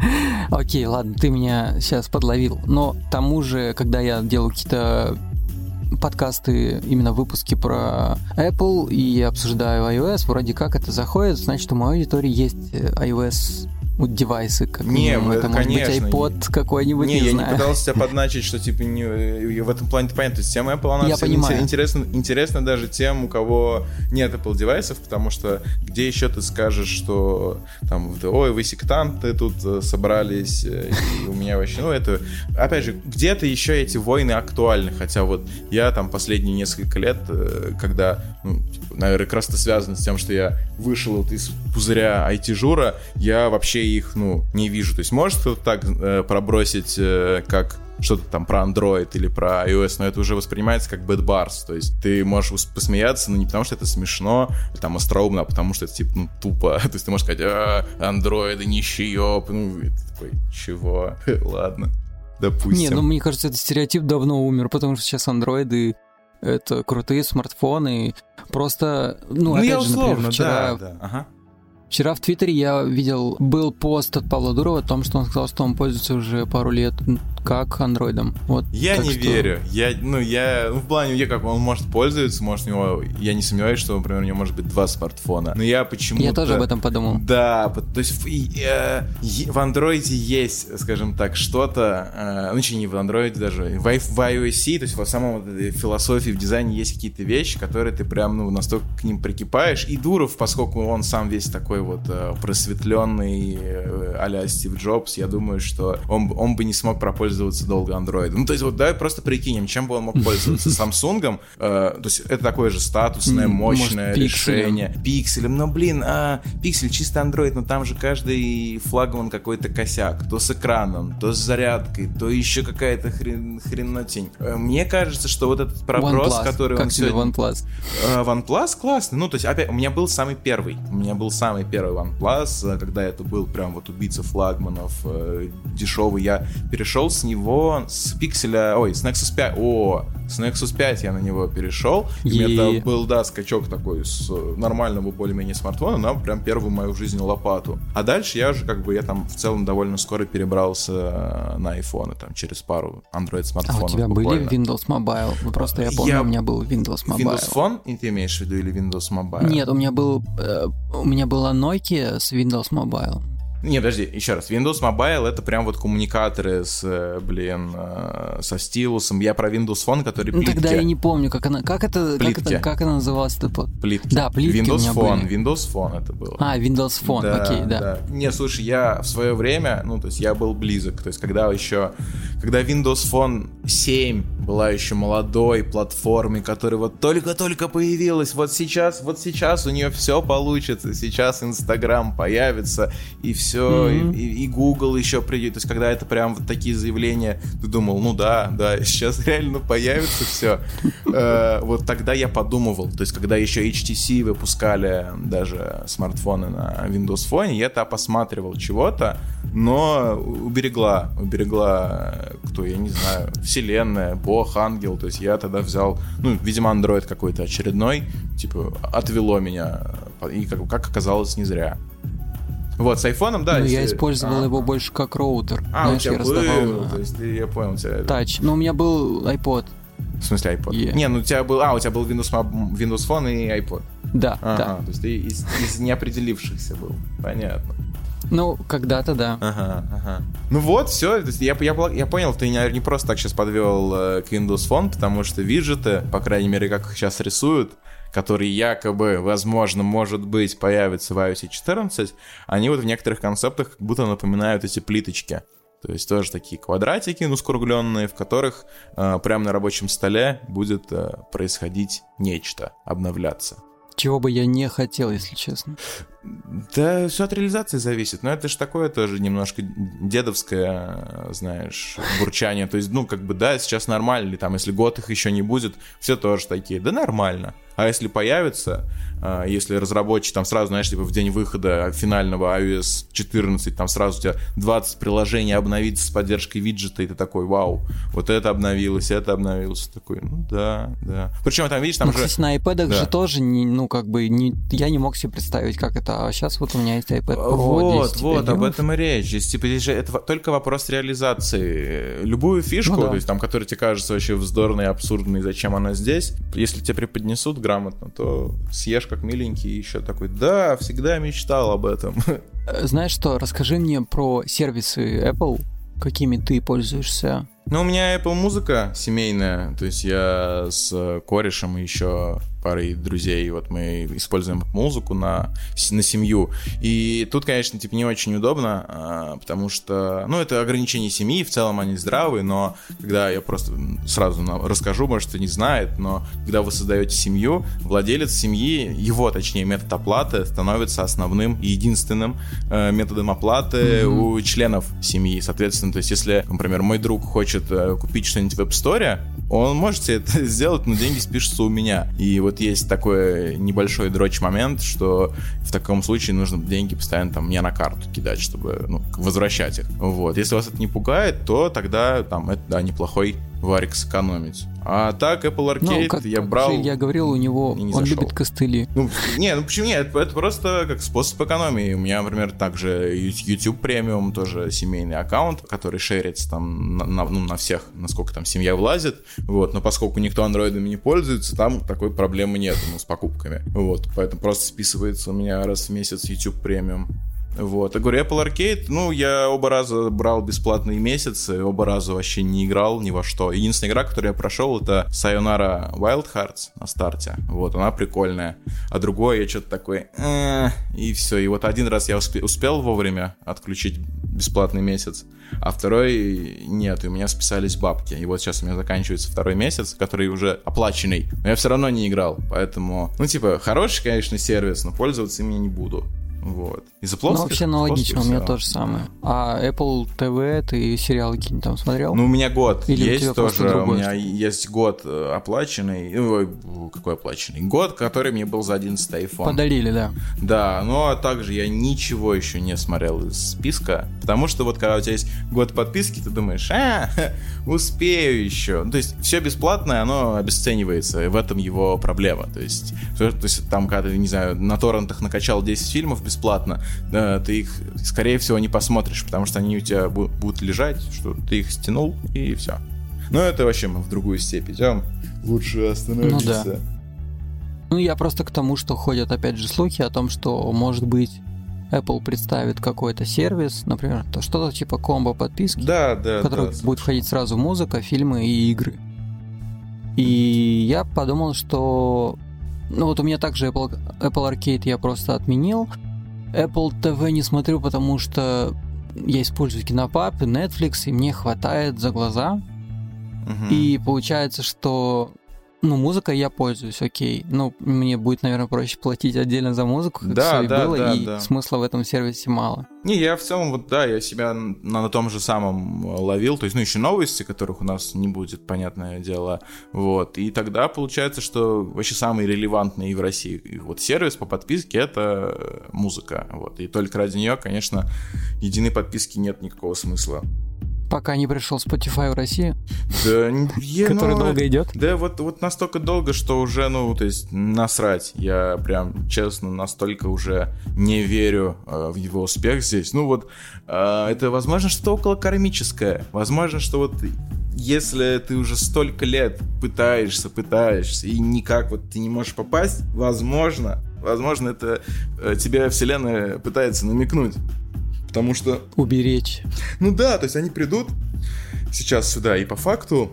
Speaker 2: Окей, ладно, ты меня сейчас подловил. Но тому же, когда я делаю какие-то подкасты, именно выпуски про Apple и обсуждаю iOS, вроде как это заходит, значит, у моей аудитории есть э, iOS вот девайсы, как
Speaker 1: Не,
Speaker 2: минимум. это может
Speaker 1: конечно,
Speaker 2: быть iPod какой-нибудь,
Speaker 1: Не,
Speaker 2: не,
Speaker 1: я не
Speaker 2: знаю.
Speaker 1: пытался тебя подначить, что типа не, в этом плане понятно. То есть тема Apple, она
Speaker 2: Я понимаю.
Speaker 1: инте- интересна, интересна даже тем, у кого нет Apple девайсов, потому что где еще ты скажешь, что там, ой, вы сектанты тут э, собрались, э, и у меня вообще, ну это, опять же, где-то еще эти войны актуальны, хотя вот я там последние несколько лет, э, когда, ну, типа, наверное, как раз это связано с тем, что я вышел вот из пузыря IT-жура, я вообще их, ну, не вижу. То есть может кто-то так э, пробросить, э, как что-то там про Android или про iOS, но это уже воспринимается как bad bars. То есть ты можешь посмеяться, но не потому что это смешно, там остроумно, а потому что это типа ну тупо. То есть ты можешь сказать, а, андроиды нищеёб. Ну, и ты такой, чего? Ладно. Допустим.
Speaker 2: Не, ну мне кажется, этот стереотип давно умер, потому что сейчас андроиды это крутые смартфоны. Просто, ну,
Speaker 1: ну,
Speaker 2: опять
Speaker 1: я
Speaker 2: же, например,
Speaker 1: условно,
Speaker 2: вчера,
Speaker 1: да, да. Ага.
Speaker 2: Вчера в Твиттере я видел, был пост от Павла Дурова о том, что он сказал, что он пользуется уже пару лет как андроидом. Вот,
Speaker 1: Я не
Speaker 2: что-
Speaker 1: верю. Я, ну, я, ну, в плане, я как, он может пользоваться, может, у него, я не сомневаюсь, что, например, у него может быть два смартфона. Но я почему-то...
Speaker 2: Я тоже об этом подумал.
Speaker 1: Да, то есть в, э, в андроиде есть, скажем так, что-то, э, ну, не в андроиде даже, в, в iOS, то есть в самом философии, в дизайне есть какие-то вещи, которые ты прям, ну, настолько к ним прикипаешь. И Дуров, поскольку он сам весь такой вот э, просветленный э, а-ля Стив Джобс, я думаю, что он, он бы не смог пропользоваться долго андроидом. Ну, то есть вот давай просто прикинем, чем бы он мог пользоваться. Самсунгом, э, то есть это такое же статусное, мощное
Speaker 2: может,
Speaker 1: решение. Пикселем, но, блин, а, пиксель чисто Android, но там же каждый флагман какой-то косяк. То с экраном, то с зарядкой, то еще какая-то хрен, хренотень. Э, Мне кажется, что вот этот проброс,
Speaker 2: OnePlus.
Speaker 1: который
Speaker 2: как
Speaker 1: он
Speaker 2: тебе
Speaker 1: сегодня...
Speaker 2: OnePlus?
Speaker 1: Э, OnePlus классный. Ну, то есть, опять, у меня был самый первый. У меня был самый первый OnePlus, э, когда это был прям вот убийца флагманов, э, дешевый. Я перешел с него с пикселя, ой, с Nexus 5. О, с Nexus 5 я на него перешел. И
Speaker 2: Е.
Speaker 1: там был, да, скачок такой с нормального более-менее смартфона на прям первую мою в жизни лопату. А дальше я уже как бы, я там в целом довольно скоро перебрался э, на iPhone, там через пару Android
Speaker 2: А
Speaker 1: смартфонов.
Speaker 2: у тебя
Speaker 1: буквально.
Speaker 2: были Windows Mobile? Ну, Просто я помню,
Speaker 1: Я-
Speaker 2: у меня был Windows Mobile.
Speaker 1: Windows Phone, и ты имеешь в виду, или Windows Mobile?
Speaker 2: Нет, у меня был э, у меня была Nokia с Windows Mobile.
Speaker 1: Не, подожди, еще раз. Windows Mobile это прям вот коммуникаторы с, э, блин, э, со стилусом. Я про Windows Phone, который
Speaker 2: Ну
Speaker 1: плитки.
Speaker 2: тогда я не помню, как она, как это, как
Speaker 1: Плитки.
Speaker 2: это, как она называлась? эта плат-
Speaker 1: Плитки.
Speaker 2: Да, плитки
Speaker 1: Windows Phone,
Speaker 2: были.
Speaker 1: Windows Phone это было.
Speaker 2: А, Windows Phone, окей, да.
Speaker 1: Не, слушай, я в свое время, ну, то есть я был близок. То есть когда еще, когда Windows Phone 7 была еще молодой платформой, которая вот только-только появилась, вот сейчас, вот сейчас у нее все получится, сейчас Инстаграм появится, и все,
Speaker 2: Мгм.
Speaker 1: и, и Google еще придет. То есть когда это прям вот такие заявления, ты думал, ну да, да, сейчас реально появится все. Вот тогда я подумывал, то есть когда еще HTC выпускали даже смартфоны на Windows Phone, я это посматривал чего-то, но уберегла, уберегла, э, кто, я не знаю, вселенная, бог, ангел, то есть я тогда взял, ну, видимо, Android какой-то очередной, типа, отвело меня, и как, как оказалось, не зря. Вот, с айфоном, да.
Speaker 2: Ну,
Speaker 1: если-
Speaker 2: я использовал
Speaker 1: А.
Speaker 2: его больше как роутер.
Speaker 1: А,
Speaker 2: Знаешь,
Speaker 1: у тебя
Speaker 2: я раздавал
Speaker 1: был,
Speaker 2: на
Speaker 1: то есть я понял тебя.
Speaker 2: тач. Ну, у меня был iPod.
Speaker 1: В смысле iPod?
Speaker 2: Е.
Speaker 1: Не, ну у тебя был, а, у тебя был Windows, Windows Phone и iPod.
Speaker 2: Да,
Speaker 1: Ага,
Speaker 2: да.
Speaker 1: то есть ты из, из неопределившихся был. Понятно.
Speaker 2: Ну, когда-то да.
Speaker 1: Ага, ага. Ну вот, все. Я, я, я понял, ты не, не просто так сейчас подвел э, к Windows Phone, потому что виджеты, по крайней мере, как их сейчас рисуют, которые якобы, возможно, может быть, появятся в iOS 14, они вот в некоторых концептах как будто напоминают эти плиточки. То есть тоже такие квадратики, ну, скругленные, в которых э, прямо на рабочем столе будет э, происходить нечто, обновляться.
Speaker 2: Чего бы я не хотел, если честно.
Speaker 1: Да, все от реализации зависит. Но это же такое тоже немножко дедовское, знаешь, бурчание. То есть, ну, как бы, да, сейчас нормально, или там, если год их еще не будет, все тоже такие, да нормально. А если появится, э, если разработчик там сразу, знаешь, типа в день выхода финального iOS 14, там сразу у тебя 20 приложений обновится с поддержкой виджета, и ты такой, вау, вот это обновилось, это обновилось. Такой, ну да, да. Причем там, видишь, там
Speaker 2: ну,
Speaker 1: же...
Speaker 2: кстати, на iPad
Speaker 1: Да.
Speaker 2: же тоже, не, ну, как бы, не, я не мог себе представить, как это. А сейчас вот у меня есть iPad Pro
Speaker 1: Вот,
Speaker 2: 10
Speaker 1: вот, об этом и речь. Здесь, типа, здесь же это только вопрос реализации. Любую фишку,
Speaker 2: Ну да.
Speaker 1: то есть там, которая тебе кажется вообще вздорной, абсурдной, зачем она здесь, если тебе преподнесут грамотно, то съешь как миленький и еще такой, да, всегда мечтал об этом.
Speaker 2: Э, Знаешь что, расскажи мне про сервисы Apple, какими ты пользуешься.
Speaker 1: Ну, у меня Apple музыка семейная, то есть я с э, корешем еще парой друзей, вот мы используем музыку на, на семью. И тут, конечно, типа не очень удобно, а, потому что, ну, это ограничения семьи, в целом они здравые, но когда я просто сразу расскажу, может, кто не знает, но когда вы создаете семью, владелец семьи, его, точнее, метод оплаты становится основным и единственным э, методом оплаты у членов семьи. Соответственно, то есть если, например, мой друг хочет э, купить что-нибудь в App Store, он может себе это сделать, но деньги спишутся у меня. И вот есть такой небольшой дрочь момент, что в таком случае нужно деньги постоянно там мне на карту кидать, чтобы ну, возвращать их. Вот. Если вас это не пугает, то тогда там это да, неплохой варик сэкономить. А так, Apple Arcade
Speaker 2: ну, как,
Speaker 1: я
Speaker 2: как
Speaker 1: брал...
Speaker 2: же я говорил, у него
Speaker 1: не
Speaker 2: он
Speaker 1: зашел.
Speaker 2: любит костыли.
Speaker 1: Ну, не, ну почему нет? Это просто как способ экономии. У меня, например, также YouTube премиум, тоже семейный аккаунт, который шерится там на, на- ну, на всех, насколько там семья влазит. Вот, но поскольку никто андроидами не пользуется, там такой проблемы нет ну, с покупками. Вот, поэтому просто списывается у меня раз в месяц YouTube премиум. Вот, я говорю, Apple Arcade, ну, я оба раза брал бесплатные месяцы, оба раза вообще не играл ни во что. Единственная игра, которую я прошел, это Sayonara Wild Hearts на старте. Вот, она прикольная. А другое я что-то такой, «Э», и все. И вот один раз я успе- успел вовремя отключить бесплатный месяц, а второй нет, и у меня списались бабки. И вот сейчас у меня заканчивается второй месяц, который уже оплаченный, но я все равно не играл, поэтому, ну, типа, хороший, конечно, сервис, но пользоваться им я не буду. Вот. Из-за
Speaker 2: Ну,
Speaker 1: плоских?
Speaker 2: вообще аналогично, у меня то же самое. А Apple TV, ты сериалы какие-нибудь там смотрел?
Speaker 1: Ну, у меня год
Speaker 2: Или у
Speaker 1: есть
Speaker 2: просто
Speaker 1: тоже. У
Speaker 2: другой
Speaker 1: меня есть год э, оплаченный. Ой, какой оплаченный? Год, который мне был за 11 iPhone.
Speaker 2: Подарили, да.
Speaker 1: Да, но также я ничего еще не смотрел из списка, потому что вот когда у тебя есть год подписки, ты думаешь, а, успею еще. Ну, то есть все бесплатное, оно обесценивается, и в этом его проблема. То есть, то, то есть там, когда ты, не знаю, на торрентах накачал 10 фильмов бесплатно, ты их, скорее всего, не посмотришь, потому что они у тебя бу- будут лежать, что ты их стянул, и все. Но это вообще мы в другую степь идем. Лучше остановиться.
Speaker 2: Ну да. Ну, я просто к тому, что ходят, опять же, слухи о том, что, может быть, Apple представит какой-то сервис, например, то что-то типа комбо подписки,
Speaker 1: Да, да,
Speaker 2: в который
Speaker 1: да.
Speaker 2: будет входить сразу музыка, фильмы и игры. И я подумал, что... Ну вот у меня также Apple, Apple Arcade я просто отменил. Apple TV не смотрю, потому что я использую Кинопап и Netflix, и мне хватает за глаза.
Speaker 1: Мгм.
Speaker 2: И получается, что ну, музыка я пользуюсь, окей. Ну, мне будет, наверное, проще платить отдельно за музыку, как
Speaker 1: Да,
Speaker 2: всё и
Speaker 1: да,
Speaker 2: было,
Speaker 1: да,
Speaker 2: и
Speaker 1: да.
Speaker 2: смысла в этом сервисе мало.
Speaker 1: Не, я в целом, вот да, я себя на, на том же самом э, ловил, то есть, ну, еще новости, которых у нас не будет, понятное дело, вот, и тогда получается, что вообще самый релевантный в России вот сервис по подписке — это э, музыка, вот, и только ради нее, конечно, единой подписки нет никакого смысла.
Speaker 2: Пока не пришел Spotify в Россию,
Speaker 1: Да, я,
Speaker 2: который
Speaker 1: ну,
Speaker 2: долго идет.
Speaker 1: Да, вот, вот настолько долго, что уже, ну, то есть, насрать. Я прям, честно, настолько уже не верю э, в его успех здесь. Ну, вот, э, это, возможно, что-то около кармическое. Возможно, что вот если ты уже столько лет пытаешься, пытаешься, и никак вот ты не можешь попасть, возможно, возможно, это э, тебе вселенная пытается намекнуть. Потому что
Speaker 2: Уберечь.
Speaker 1: ну да, то есть они придут сейчас сюда, и по факту,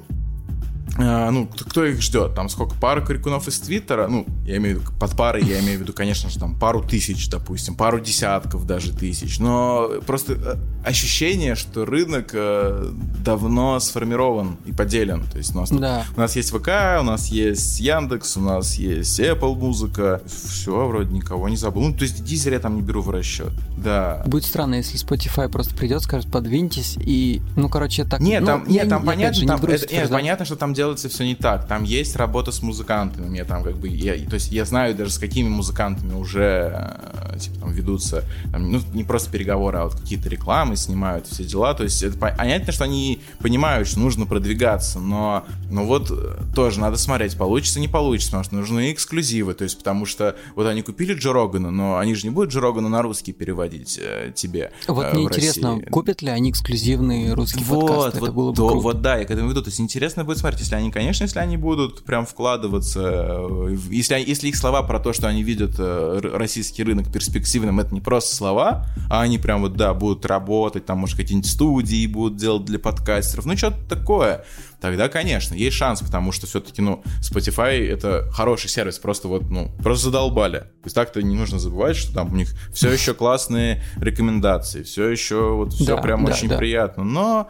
Speaker 1: а, ну, кто- их ждет? Там сколько? Пара крикунов из Твиттера? Ну, я имею в виду, под парой я имею в виду, конечно же, там пару тысяч, допустим, пару десятков даже тысяч. Но просто э, ощущение, что рынок э, давно сформирован и поделен. То есть у нас,
Speaker 2: Да.
Speaker 1: у нас есть ВК, у нас есть Яндекс, у нас есть Apple музыка. Все, вроде никого не забыл. Ну, то есть Дизель я там не беру в расчет. Да.
Speaker 2: Будет странно, если Spotify просто придет, скажет, подвиньтесь, и, ну, короче, так...
Speaker 1: Нет,
Speaker 2: ну,
Speaker 1: там,
Speaker 2: я
Speaker 1: нет,
Speaker 2: не-
Speaker 1: там
Speaker 2: я,
Speaker 1: понятно,
Speaker 2: же, не
Speaker 1: там,
Speaker 2: берусь
Speaker 1: это- нет, понятно, что там делается все не так. Там есть работа с музыкантами. Мне там как бы, я, то есть я знаю даже с какими музыкантами уже э, типа там ведутся, там, ну не просто переговоры, а вот какие-то рекламы снимают, все дела. То есть это понятно, что они понимают, что нужно продвигаться, но, но вот э, тоже надо смотреть, получится, не получится, потому что нужны эксклюзивы. То есть потому что вот они купили Джо Рогана, но они же не будут Джо Рогана на русский переводить э, тебе.
Speaker 2: Вот
Speaker 1: э,
Speaker 2: мне интересно,
Speaker 1: России.
Speaker 2: купят ли они эксклюзивный русский подкаст? Это
Speaker 1: вот,
Speaker 2: было бы
Speaker 1: то-
Speaker 2: круто.
Speaker 1: вот да, я к этому веду. То есть интересно будет смотреть, если они, конечно, если они будут прям вкладываться, э, если, если их слова про то, что они видят э, российский рынок перспективным, это не просто слова, а они прям вот, да, будут работать, там, может, какие-нибудь студии будут делать для подкастеров, ну, что-то такое, тогда, конечно, есть шанс, потому что все-таки, ну, Spotify — это хороший сервис, просто вот, ну, просто задолбали. То есть так-то не нужно забывать, что там у них все еще классные рекомендации, все еще вот все
Speaker 2: Да,
Speaker 1: прям
Speaker 2: да,
Speaker 1: очень
Speaker 2: да.
Speaker 1: приятно, но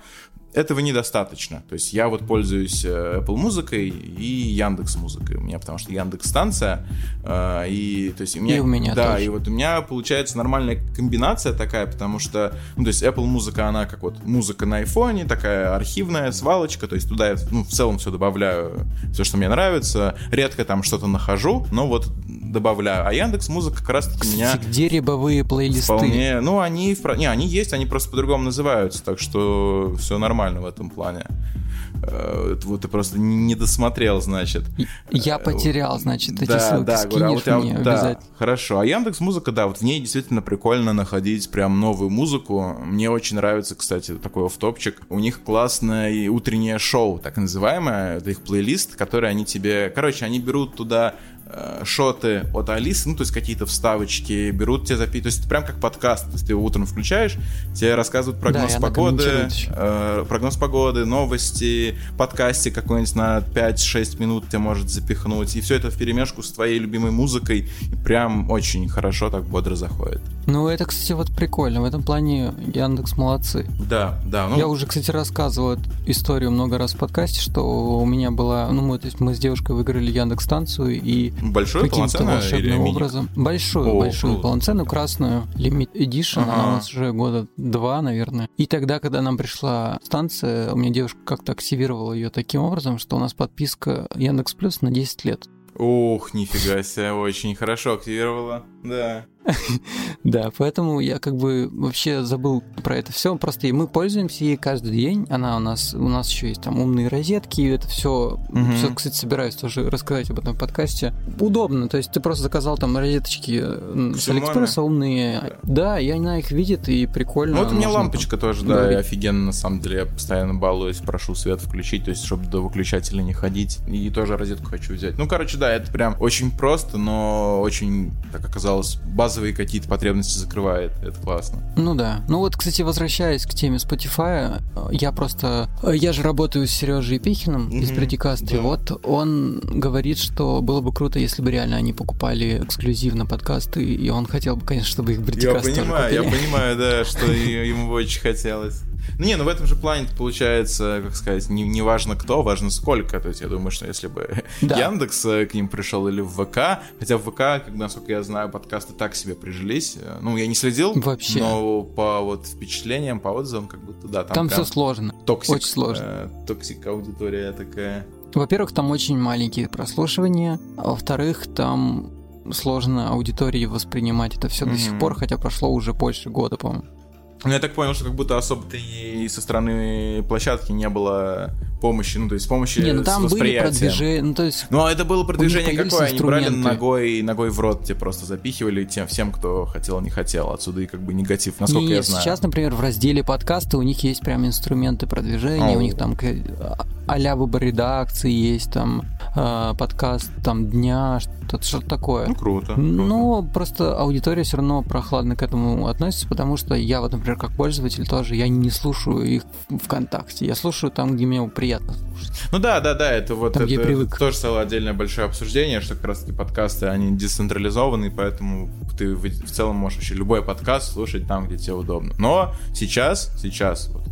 Speaker 1: этого недостаточно. То есть я вот пользуюсь э, Apple музыкой и Яндекс музыкой. У меня потому что Яндекс станция э, и то есть у меня
Speaker 2: И у меня
Speaker 1: да
Speaker 2: тоже.
Speaker 1: и вот у меня получается нормальная комбинация такая, потому что ну то есть Apple музыка она как вот музыка на айфоне такая архивная свалочка, то есть туда я ну, в целом все добавляю все что мне нравится, редко там что-то нахожу, но вот добавляю. А Яндекс музыка как раз таки меня
Speaker 2: Где рябовые плейлисты?
Speaker 1: Вполне. Ну, они, не, они есть, они просто по-другому называются, так что все нормально в этом плане. Э, Вот ты просто не досмотрел, значит.
Speaker 2: Я потерял, значит, эти
Speaker 1: Да,
Speaker 2: ссылки
Speaker 1: да, говорю, а
Speaker 2: скинешь
Speaker 1: вот я вот-
Speaker 2: мне
Speaker 1: да. Хорошо. А Яндекс Музыка, да, вот в ней действительно прикольно находить прям новую музыку. Мне очень нравится, кстати, такой офтопчик. У них классное утреннее шоу, так называемое. Это их плейлист, который они тебе... Короче, они берут туда э, шоты от Алисы, ну, то есть какие-то вставочки, берут тебе запить, то есть это прям как подкаст, то есть ты его утром включаешь, тебе рассказывают прогноз
Speaker 2: она
Speaker 1: погоды, э, прогноз погоды, новости, подкасте какой-нибудь на 5-6 минут тебе может запихнуть, и все это в перемешку с твоей любимой музыкой, и прям очень хорошо так бодро заходит.
Speaker 2: Ну, это, кстати, вот прикольно. В этом плане Яндекс молодцы.
Speaker 1: Да, да, ну,
Speaker 2: Я уже, кстати, рассказывал эту историю много раз в подкасте, что у меня была, ну, мы, то есть мы с девушкой выиграли Яндекс станцию и
Speaker 1: большое
Speaker 2: каким-то
Speaker 1: полноценное или мини?
Speaker 2: образом большую,
Speaker 1: О,
Speaker 2: большую
Speaker 1: круто.
Speaker 2: полноценную красную Limited Edition, она
Speaker 1: Ага.
Speaker 2: у нас уже года два, наверное. И тогда, когда нам пришла станция, у меня девушка как-то активировала ее таким образом, что у нас подписка Яндекс Плюс на 10 лет.
Speaker 1: Ух, нифига себе, очень хорошо активировала, да.
Speaker 2: Да, поэтому я как бы вообще забыл про это все. Просто и мы пользуемся ей каждый день. Она у нас, у нас еще есть там умные розетки, и это все, все, кстати, собираюсь тоже рассказать об этом подкасте. Удобно, то есть ты просто заказал там розеточки э, с Алиэкспресса умные. Да, и она их видит, и прикольно.
Speaker 1: Ну, вот у меня лампочка тоже, да, и офигенно, на самом деле, я постоянно балуюсь, прошу свет включить, то есть, чтобы до выключателя не ходить, и тоже розетку хочу взять. Ну, короче, да, это прям очень просто, но очень, как оказалось, базовые какие-то потребности закрывает, это классно.
Speaker 2: Ну да. Ну вот, кстати, возвращаясь к теме Spotify, я просто... Я же работаю с Сережей Пихиным из
Speaker 1: Мгм,
Speaker 2: Предикаста, и
Speaker 1: да.
Speaker 2: вот он говорит, что было бы круто, если бы реально они покупали эксклюзивно подкасты, и он хотел бы, конечно, чтобы их
Speaker 1: Я
Speaker 2: Предикаст тоже
Speaker 1: понимаю, я понимаю, да, что и- ему бы очень хотелось. Ну не, ну в этом же плане получается, как сказать, не, не важно кто, важно сколько. То есть я думаю, что если бы
Speaker 2: Да.
Speaker 1: Яндекс э, к ним пришел или в ВК, хотя в ВК, как, насколько я знаю, подкасты так себе прижились. Э, Ну, я не следил,
Speaker 2: Вообще.
Speaker 1: но по вот впечатлениям, по отзывам, как будто да, там,
Speaker 2: Там все сложно.
Speaker 1: toxic,
Speaker 2: очень сложно.
Speaker 1: э, toxic аудитория такая.
Speaker 2: Во-первых, там очень маленькие прослушивания, а во-вторых, там сложно аудитории воспринимать это все до сих пор, хотя прошло уже больше года, по-моему.
Speaker 1: Ну, я так понял, что как будто особо-то и со стороны площадки не было помощи, ну, то есть помощи
Speaker 2: Не, ну там были продвижения, ну то есть...
Speaker 1: Ну, а это было продвижение какое? Они брали ногой, ногой в рот, тебе просто запихивали тем, всем, кто хотел, не хотел. Отсюда и как бы негатив, насколько
Speaker 2: Нет,
Speaker 1: я знаю.
Speaker 2: сейчас, например, в разделе подкасты у них есть прям инструменты продвижения,
Speaker 1: О.
Speaker 2: у них там а- а-ля выбор редакции есть, там подкаст там дня, что-то, что-то такое.
Speaker 1: Ну, круто. круто.
Speaker 2: Но просто аудитория все равно прохладно к этому относится, потому что я вот, например, как пользователь тоже, я не слушаю их ВКонтакте. Я слушаю там, где мне приятно слушать.
Speaker 1: Ну да, да, да, это вот
Speaker 2: Там,
Speaker 1: это
Speaker 2: привык.
Speaker 1: тоже стало отдельное большое обсуждение, что как раз таки подкасты, они децентрализованы, поэтому ты в, в целом можешь вообще любой подкаст слушать там, где тебе удобно. Но сейчас, сейчас, вот,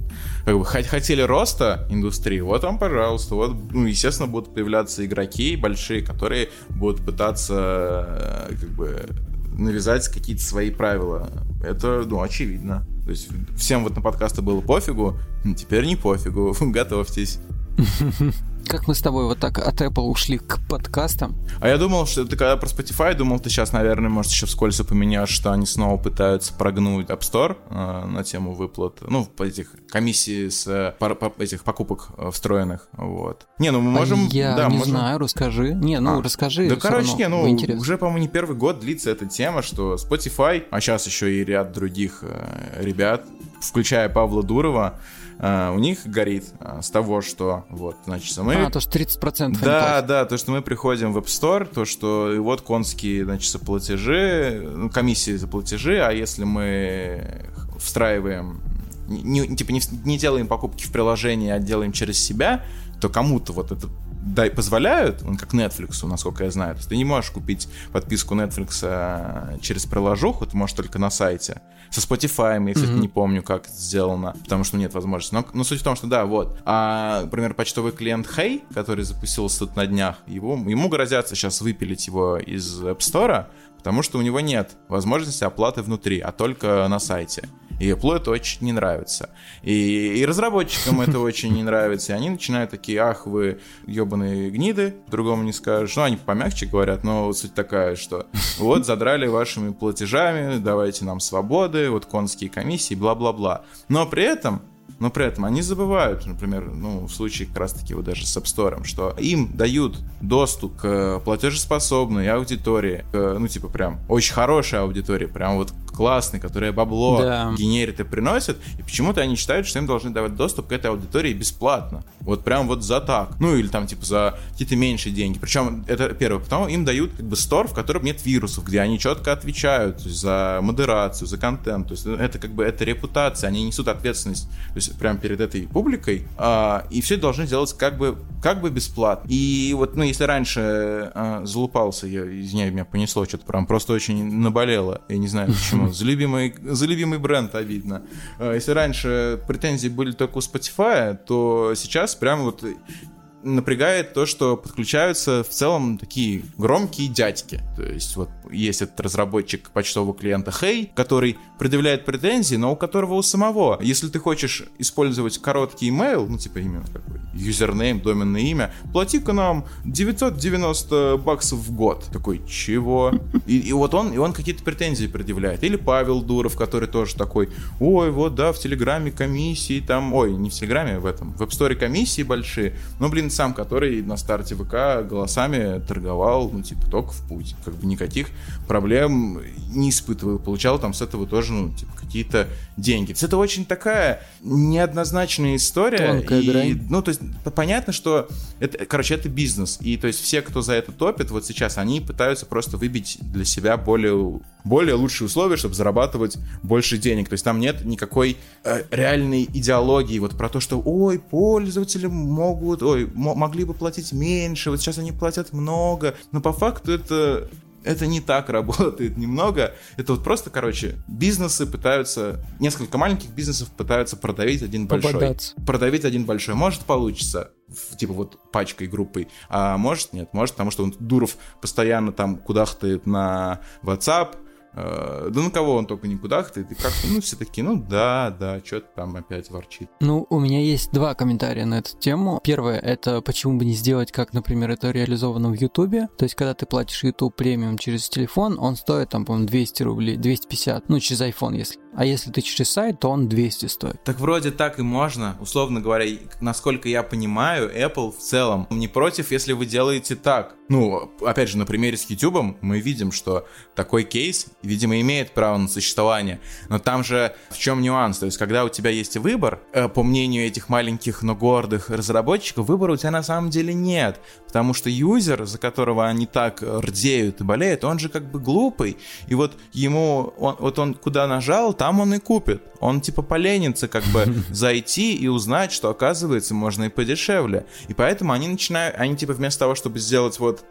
Speaker 1: как бы хот- хотели роста индустрии, вот вам, пожалуйста, вот, ну, естественно, будут появляться игроки большие, которые будут пытаться, э, как бы, навязать какие-то свои правила. Это, ну, очевидно. То есть всем вот на подкасты было пофигу, теперь не пофигу, готовьтесь.
Speaker 2: Как мы с тобой вот так от Apple ушли к подкастам?
Speaker 1: А я думал, что ты когда про Spotify думал, ты сейчас, наверное, может, еще вскользь упомянешь, что они снова пытаются прогнуть App Store э, на тему выплат, ну, по этих комиссии с э, пар- по- этих покупок э, встроенных, вот. Не, ну мы можем...
Speaker 2: Я
Speaker 1: да,
Speaker 2: не
Speaker 1: можем-
Speaker 2: знаю, расскажи. Не, ну
Speaker 1: А,
Speaker 2: расскажи.
Speaker 1: Да, короче,
Speaker 2: равно,
Speaker 1: не, ну,
Speaker 2: интересно.
Speaker 1: уже, по-моему, не первый год длится эта тема, что Spotify, а сейчас еще и ряд других э, ребят, включая Павла Дурова, э, у них горит э, с того, что, вот, значит, мы...
Speaker 2: А, то, что 30% они
Speaker 1: Да, да, то, что мы приходим в App Store, то, что и вот конские, значит, платежи, ну, комиссии за платежи, а если мы встраиваем, не, типа не, не делаем покупки в приложении, а делаем через себя, то кому-то вот это дай, позволяют, он как Netflix, насколько я знаю. То есть ты не можешь купить подписку Netflix а, через приложуху, ты можешь только на сайте. Со Spotify, я, кстати, не помню, как это сделано, потому что нет возможности. Но, но суть в том, что да, вот. А, например, почтовый клиент Hey, который запустился тут на днях, его, ему грозятся сейчас выпилить его из App Store, потому что у него нет возможности оплаты внутри, а только на сайте. И Apple это очень не нравится. И, и разработчикам это очень не нравится. И они начинают такие, ах, вы ебаные гниды, другому не скажешь. Ну, они помягче говорят, но суть такая, что вот задрали вашими платежами, давайте нам свободы, вот конские комиссии, бла-бла-бла. Но при этом но при этом они забывают, например, ну, в случае как раз-таки вот даже с App Store, что им дают доступ к платежеспособной аудитории, к, ну, типа, прям очень хорошей аудитории, прям вот классной, которая бабло
Speaker 2: Да.
Speaker 1: генерит и приносит, и почему-то они считают, что им должны давать доступ к этой аудитории бесплатно. Вот прям вот за так. Ну, или там, типа, за какие-то меньшие деньги. Причем, это первое. Потом им дают, как бы, стор, в котором нет вирусов, где они четко отвечают то есть, за модерацию, за контент. То есть, ну, это, как бы, это репутация, они несут ответственность, то есть, прям перед этой публикой, а, и все должны делать как бы, как бы бесплатно. И вот, ну, если раньше а, залупался, я, извиняюсь, меня понесло что-то прям, просто очень наболело, я не знаю почему, за любимый, за любимый бренд обидно. А, Если раньше претензии были только у Spotify, то сейчас прям вот напрягает то, что подключаются в целом такие громкие дядьки. То есть вот есть этот разработчик почтового клиента Hey, который предъявляет претензии, но у которого у самого, если ты хочешь использовать короткий email, ну типа именно бы юзернейм, доменное имя, плати-ка нам 990 баксов в год. Такой, чего? И, и вот он, и он какие-то претензии предъявляет. Или Павел Дуров, который тоже такой, ой, вот да, в Телеграме комиссии там, ой, не в Телеграме, в этом, в App Store комиссии большие, но, блин, сам, который на старте ВК голосами торговал, ну, типа, только в путь. Как бы никаких проблем не испытывал. Получал там с этого тоже, ну, типа, какие-то деньги. Это очень такая неоднозначная история.
Speaker 2: Тонкая
Speaker 1: и,
Speaker 2: грань.
Speaker 1: ну, то есть понятно, что это, короче, это бизнес. И то есть все, кто за это топит, вот сейчас, они пытаются просто выбить для себя более, более лучшие условия, чтобы зарабатывать больше денег. То есть там нет никакой э, реальной идеологии вот про то, что, ой, пользователи могут, ой, могли бы платить меньше, вот сейчас они платят много. Но по факту это это не так работает немного. Это вот просто, короче, бизнесы пытаются, несколько маленьких бизнесов пытаются продавить один большой.
Speaker 2: Пободаться.
Speaker 1: Продавить один большой. Может получится, типа вот пачкой, группой, а может нет. Может, потому что он, Дуров постоянно там кудахтает на WhatsApp, да на кого он только не кудахтает, и как-то, ну, все такие, ну да, да, что-то там опять ворчит.
Speaker 2: Ну, у меня есть два комментария на эту тему. Первое, это почему бы не сделать, как, например, это реализовано в Ютубе. То есть, когда ты платишь YouTube премиум через телефон, он стоит, там, по-моему, 200 рублей, 250, ну, через iPhone, если. А если ты через сайт, то он 200 стоит.
Speaker 1: Так вроде так и можно. Условно говоря, насколько я понимаю, Apple в целом не против, если вы делаете так. Ну, опять же, на примере с YouTube мы видим, что такой кейс, видимо, имеет право на существование. Но там же в чем нюанс? То есть, когда у тебя есть выбор, э, по мнению этих маленьких, но гордых разработчиков, выбора у тебя на самом деле нет. Потому что юзер, за которого они так рдеют и болеют, он же как бы глупый. И вот ему, он, вот он куда нажал, там он и купит. Он типа поленится как бы зайти и узнать, что оказывается можно и подешевле. И поэтому они начинают, они типа вместо того, чтобы сделать вот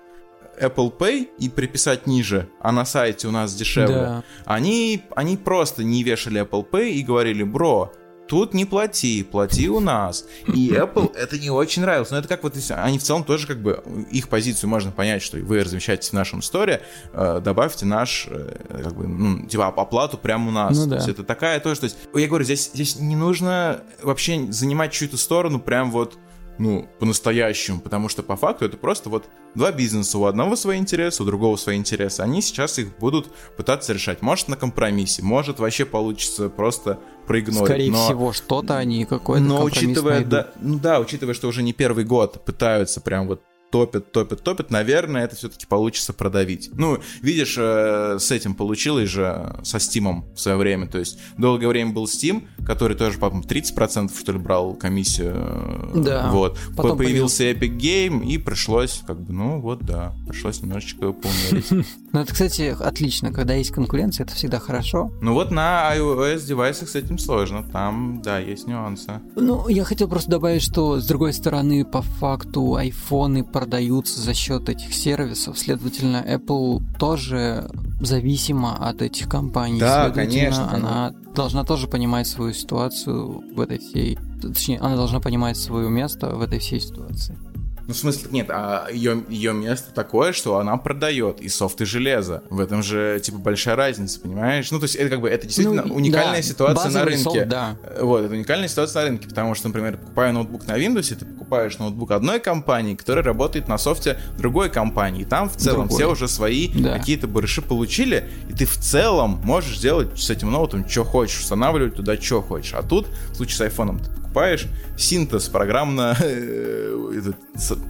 Speaker 1: Apple Pay и приписать ниже, а на сайте у нас дешевле, да. они, они просто не вешали Apple Pay и говорили, бро, Тут не плати, плати у нас. И Apple это не очень нравилось. Но это как вот они в целом тоже как бы их позицию можно понять, что вы размещаете в нашем сторе, э, добавьте наш э, как бы ну, типа оплату прямо у нас. Ну, да. То есть это такая тоже. То есть я говорю, здесь здесь не нужно вообще занимать чью-то сторону прям вот ну, по-настоящему, потому что по факту это просто вот два бизнеса, у одного свои интересы, у другого свои интересы, они сейчас их будут пытаться решать. Может на компромиссе, может вообще получится просто проигнорить.
Speaker 2: Скорее
Speaker 1: но...
Speaker 2: всего, что-то они какой-то
Speaker 1: Но учитывая, да, ну да, учитывая, что уже не первый год пытаются прям вот топят, топят, топят, наверное, это все-таки получится продавить. Ну, видишь, э, с этим получилось же со Steam в свое время. То есть долгое время был Steam, который тоже, по-моему, 30% что ли брал комиссию. Да. Вот. Потом появился Epic Game, и пришлось, как бы, ну вот, да, пришлось немножечко поумерить.
Speaker 2: Ну, это, кстати, отлично, когда есть конкуренция, это всегда хорошо.
Speaker 1: Ну вот на iOS девайсах с этим сложно, там, да, есть нюансы.
Speaker 2: Ну, я хотел просто добавить, что, с другой стороны, по факту, айфоны продаются за счет этих сервисов, следовательно, Apple тоже зависима от этих компаний.
Speaker 1: Да, конечно.
Speaker 2: Она должна тоже понимать свою ситуацию в этой всей... Точнее, она должна понимать свое место в этой всей ситуации.
Speaker 1: Ну, в смысле, нет, а ее, ее место такое, что она продает и софт, и железо. В этом же, типа, большая разница, понимаешь? Ну, то есть, это как бы, это действительно ну, уникальная да, ситуация на рынке. Софт, да. Вот, это уникальная ситуация на рынке, потому что, например, покупая ноутбук на Windows, ты покупаешь ноутбук одной компании, которая работает на софте другой компании. И там в целом Другой. все уже свои да. какие-то барыши получили, и ты в целом можешь делать с этим ноутом, что хочешь, устанавливать туда, что хочешь. А тут, в случае с айфоном, ты покупаешь синтез программно э,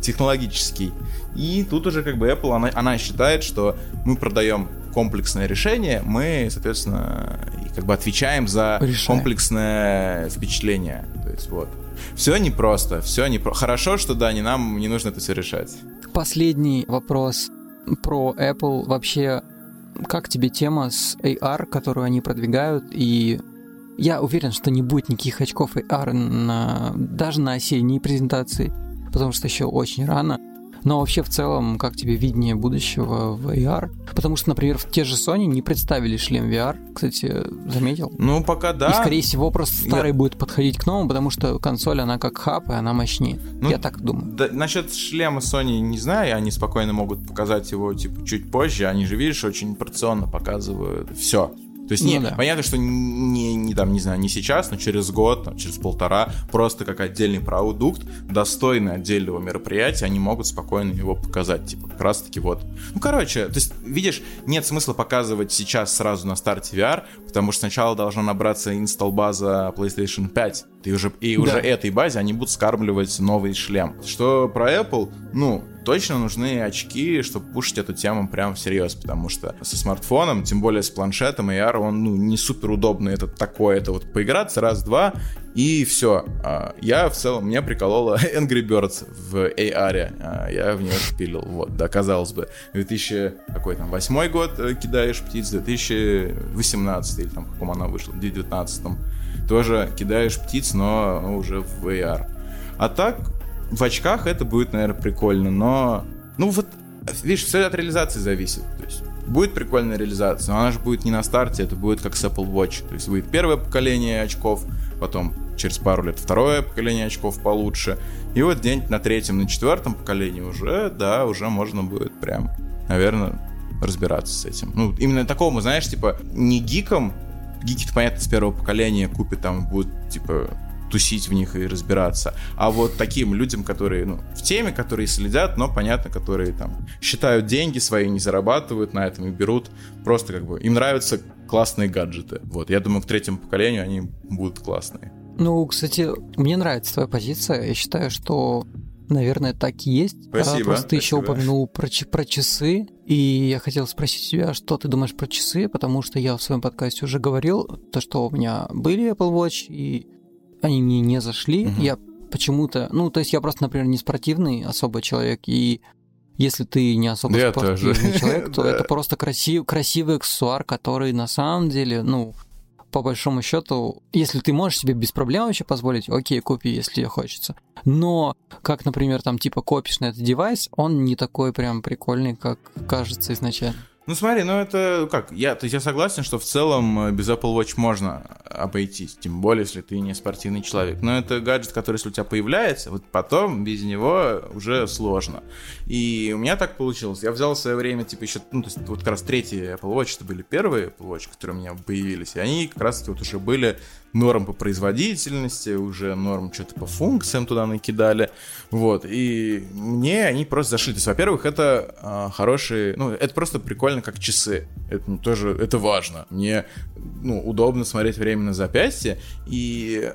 Speaker 1: технологический. И тут уже как бы Apple, она, она считает, что мы продаем комплексное решение, мы, соответственно, как бы отвечаем за Решаем. комплексное впечатление. То есть вот. Все непросто, все не про... Хорошо, что да, не нам не нужно это все решать.
Speaker 2: Последний вопрос про Apple. Вообще, как тебе тема с AR, которую они продвигают, и я уверен, что не будет никаких очков AR на, даже на осенней презентации, потому что еще очень рано. Но вообще в целом, как тебе видение будущего в AR? Потому что, например, в те же Sony не представили шлем VR, кстати, заметил?
Speaker 1: Ну, пока да.
Speaker 2: И, скорее всего, просто старый Я... будет подходить к новому, потому что консоль, она как хаб, и она мощнее. Ну, Я так думаю.
Speaker 1: Да, насчет шлема Sony не знаю, они спокойно могут показать его, типа, чуть позже. Они же, видишь, очень порционно показывают все. То есть, ну, не, да. понятно, что не, не, там, не знаю, не сейчас, но через год, там, через полтора, просто как отдельный продукт, достойный отдельного мероприятия, они могут спокойно его показать. Типа, как раз-таки вот. Ну, короче, то есть, видишь, нет смысла показывать сейчас сразу на старте VR, потому что сначала должна набраться инсталл-база PlayStation 5. И уже, и уже да. этой базе они будут скармливать новый шлем. Что про Apple, ну, точно нужны очки, чтобы пушить эту тему прям всерьез, потому что со смартфоном, тем более с планшетом AR, он ну, не супер удобный. Это такое, это вот поиграться раз-два, и все. А, я в целом, меня приколола Angry Birds в AR. А, я в нее шпилил. Вот, да, казалось бы. 2000, какой там, восьмой год э, кидаешь птиц, 2018 или там, каком она вышла, в 2019 тоже кидаешь птиц, но уже в AR. А так, в очках это будет, наверное, прикольно, но... Ну вот, видишь, все от реализации зависит. То есть будет прикольная реализация, но она же будет не на старте, это будет как с Apple Watch. То есть будет первое поколение очков, потом через пару лет второе поколение очков получше. И вот день на третьем, на четвертом поколении уже, да, уже можно будет прям, наверное, разбираться с этим. Ну, именно такому, знаешь, типа, не гиком, гики-то, понятно, с первого поколения купят там, будут, типа, тусить в них и разбираться. А вот таким людям, которые ну, в теме, которые следят, но понятно, которые там считают деньги свои, не зарабатывают на этом и берут просто как бы им нравятся классные гаджеты. Вот, я думаю, к третьему поколению они будут классные.
Speaker 2: Ну, кстати, мне нравится твоя позиция. Я считаю, что Наверное, так и есть.
Speaker 1: Спасибо.
Speaker 2: А, просто
Speaker 1: ты
Speaker 2: еще упомянул про, про часы, и я хотел спросить тебя, что ты думаешь про часы, потому что я в своем подкасте уже говорил, то, что у меня были Apple Watch, и они мне не зашли. Угу. Я почему-то, ну, то есть я просто, например, не спортивный особо человек, и если ты не особо
Speaker 1: я
Speaker 2: спортивный
Speaker 1: тоже.
Speaker 2: человек, то это просто красив, красивый аксессуар, который на самом деле, ну, по большому счету, если ты можешь себе без проблем вообще позволить, окей, купи, если тебе хочется. Но, как, например, там, типа, копишь на этот девайс, он не такой прям прикольный, как кажется изначально.
Speaker 1: Ну смотри, ну это как, я, то есть я согласен, что в целом э, без Apple Watch можно обойтись, тем более, если ты не спортивный человек. Но это гаджет, который, если у тебя появляется, вот потом без него уже сложно. И у меня так получилось. Я взял в свое время, типа, еще, ну, то есть вот как раз третий Apple Watch, это были первые Apple Watch, которые у меня появились, и они как раз вот уже были норм по производительности, уже норм что-то по функциям туда накидали. Вот. И мне они просто зашли. То есть, во-первых, это э, хорошие, ну, это просто прикольно, как часы. Это тоже, это важно. Мне, ну, удобно смотреть время на запястье. И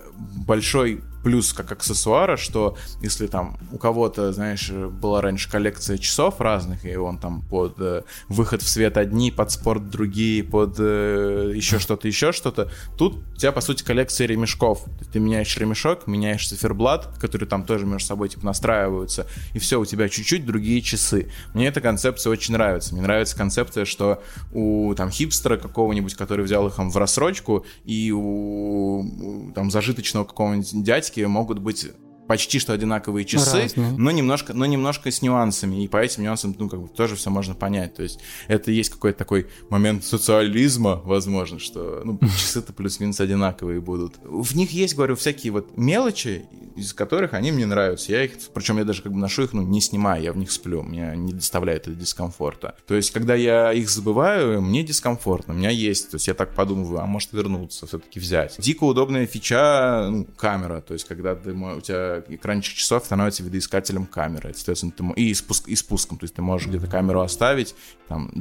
Speaker 1: большой плюс как аксессуара, что если там у кого-то, знаешь, была раньше коллекция часов разных, и он там под э, выход в свет одни, под спорт другие, под э, еще что-то, еще что-то, тут у тебя, по сути, коллекция ремешков. Ты меняешь ремешок, меняешь циферблат, которые там тоже между собой типа настраиваются, и все, у тебя чуть-чуть другие часы. Мне эта концепция очень нравится. Мне нравится концепция, что у там хипстера какого-нибудь, который взял их там в рассрочку, и у, там зажиточного какого-нибудь дядьки практически могут быть почти что одинаковые часы, Разные. но немножко, но немножко с нюансами. И по этим нюансам, ну, как бы тоже все можно понять. То есть это есть какой-то такой момент социализма, возможно, что ну, часы-то плюс-минус одинаковые будут. В них есть, говорю, всякие вот мелочи, из которых они мне нравятся. Я их, причем я даже как бы ношу их, ну, не снимаю, я в них сплю. Мне не доставляет это дискомфорта. То есть, когда я их забываю, мне дискомфортно. У меня есть, то есть я так подумываю, а может вернуться, все-таки взять. Дико удобная фича, ну, камера. То есть, когда ты, у тебя экранчик часов становится видоискателем камеры. Соответственно, ты, и, спуск, и спуском. То есть ты можешь где-то камеру оставить, там,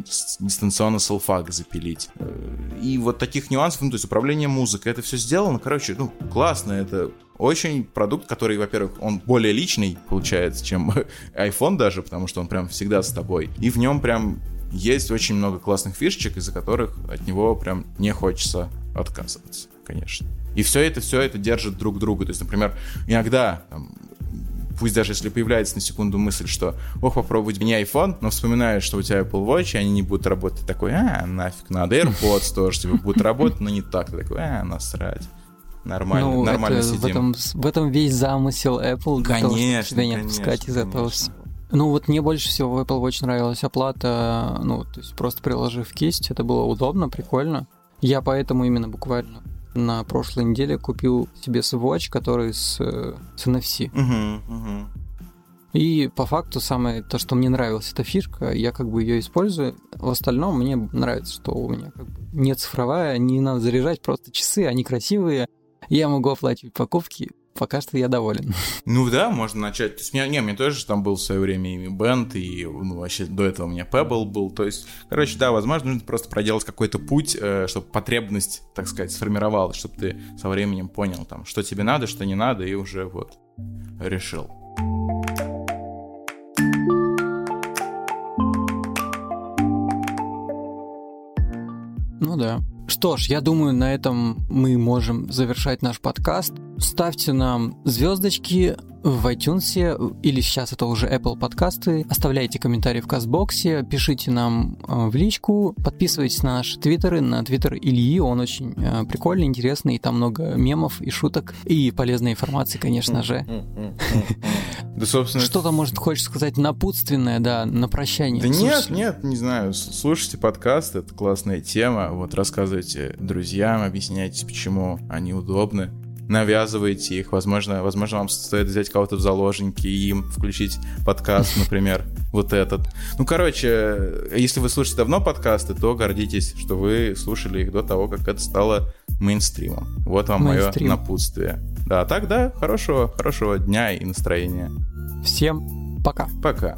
Speaker 1: дистанционно селфак запилить. Э, и вот таких нюансов, ну, то есть управление музыкой, это все сделано, короче, ну, классно, это очень продукт, который, во-первых, он более личный, получается, чем iPhone даже, потому что он прям всегда с тобой. И в нем прям есть очень много классных фишечек, из-за которых от него прям не хочется отказываться, конечно. И все это, все это держит друг друга. То есть, например, иногда там, пусть даже если появляется на секунду мысль, что ох, попробовать мне iPhone, но вспоминаешь, что у тебя Apple Watch, и они не будут работать, такой, а, нафиг надо, AirPods тоже типа будут работать, но не так, ты такой, а, насрать. Нормально, ну, нормально это,
Speaker 2: сидим. В этом, в этом весь замысел Apple,
Speaker 1: конечно, того, чтобы
Speaker 2: тебя не отпускать из этого Ну вот мне больше всего в Apple Watch нравилась оплата, ну, то есть просто приложив кисть, это было удобно, прикольно. Я поэтому именно буквально на прошлой неделе купил себе Swatch, который с, с NFC.
Speaker 1: Угу, угу.
Speaker 2: И по факту самое то, что мне нравилась эта фишка, я как бы ее использую. В остальном мне нравится, что у меня как бы не цифровая, не надо заряжать, просто часы, они красивые. Я могу оплачивать покупки пока что я доволен.
Speaker 1: Ну да, можно начать. То есть, меня, не, мне тоже там был в свое время и Band, и ну, вообще до этого у меня Pebble был. То есть, короче, да, возможно, нужно просто проделать какой-то путь, э, чтобы потребность, так сказать, сформировалась, чтобы ты со временем понял, там, что тебе надо, что не надо, и уже вот решил.
Speaker 2: Да. Что ж, я думаю, на этом мы можем завершать наш подкаст. Ставьте нам звездочки в iTunes или сейчас это уже Apple подкасты. Оставляйте комментарии в Кастбоксе, пишите нам э, в личку, подписывайтесь на наши твиттеры, на твиттер Ильи, он очень э, прикольный, интересный, и там много мемов и шуток, и полезной информации, конечно же.
Speaker 1: Да, собственно...
Speaker 2: Что-то, может, хочешь сказать напутственное, да, на прощание.
Speaker 1: Да нет, нет, не знаю. Слушайте подкаст, это классная тема. Вот рассказывайте друзьям, объясняйте, почему они удобны навязываете их. Возможно, возможно, вам стоит взять кого-то в заложники и им включить подкаст, например, вот этот. Ну, короче, если вы слушаете давно подкасты, то гордитесь, что вы слушали их до того, как это стало мейнстримом. Вот вам
Speaker 2: Мейнстрим.
Speaker 1: мое напутствие. Да, так, да, хорошего, хорошего дня и настроения.
Speaker 2: Всем пока.
Speaker 1: Пока.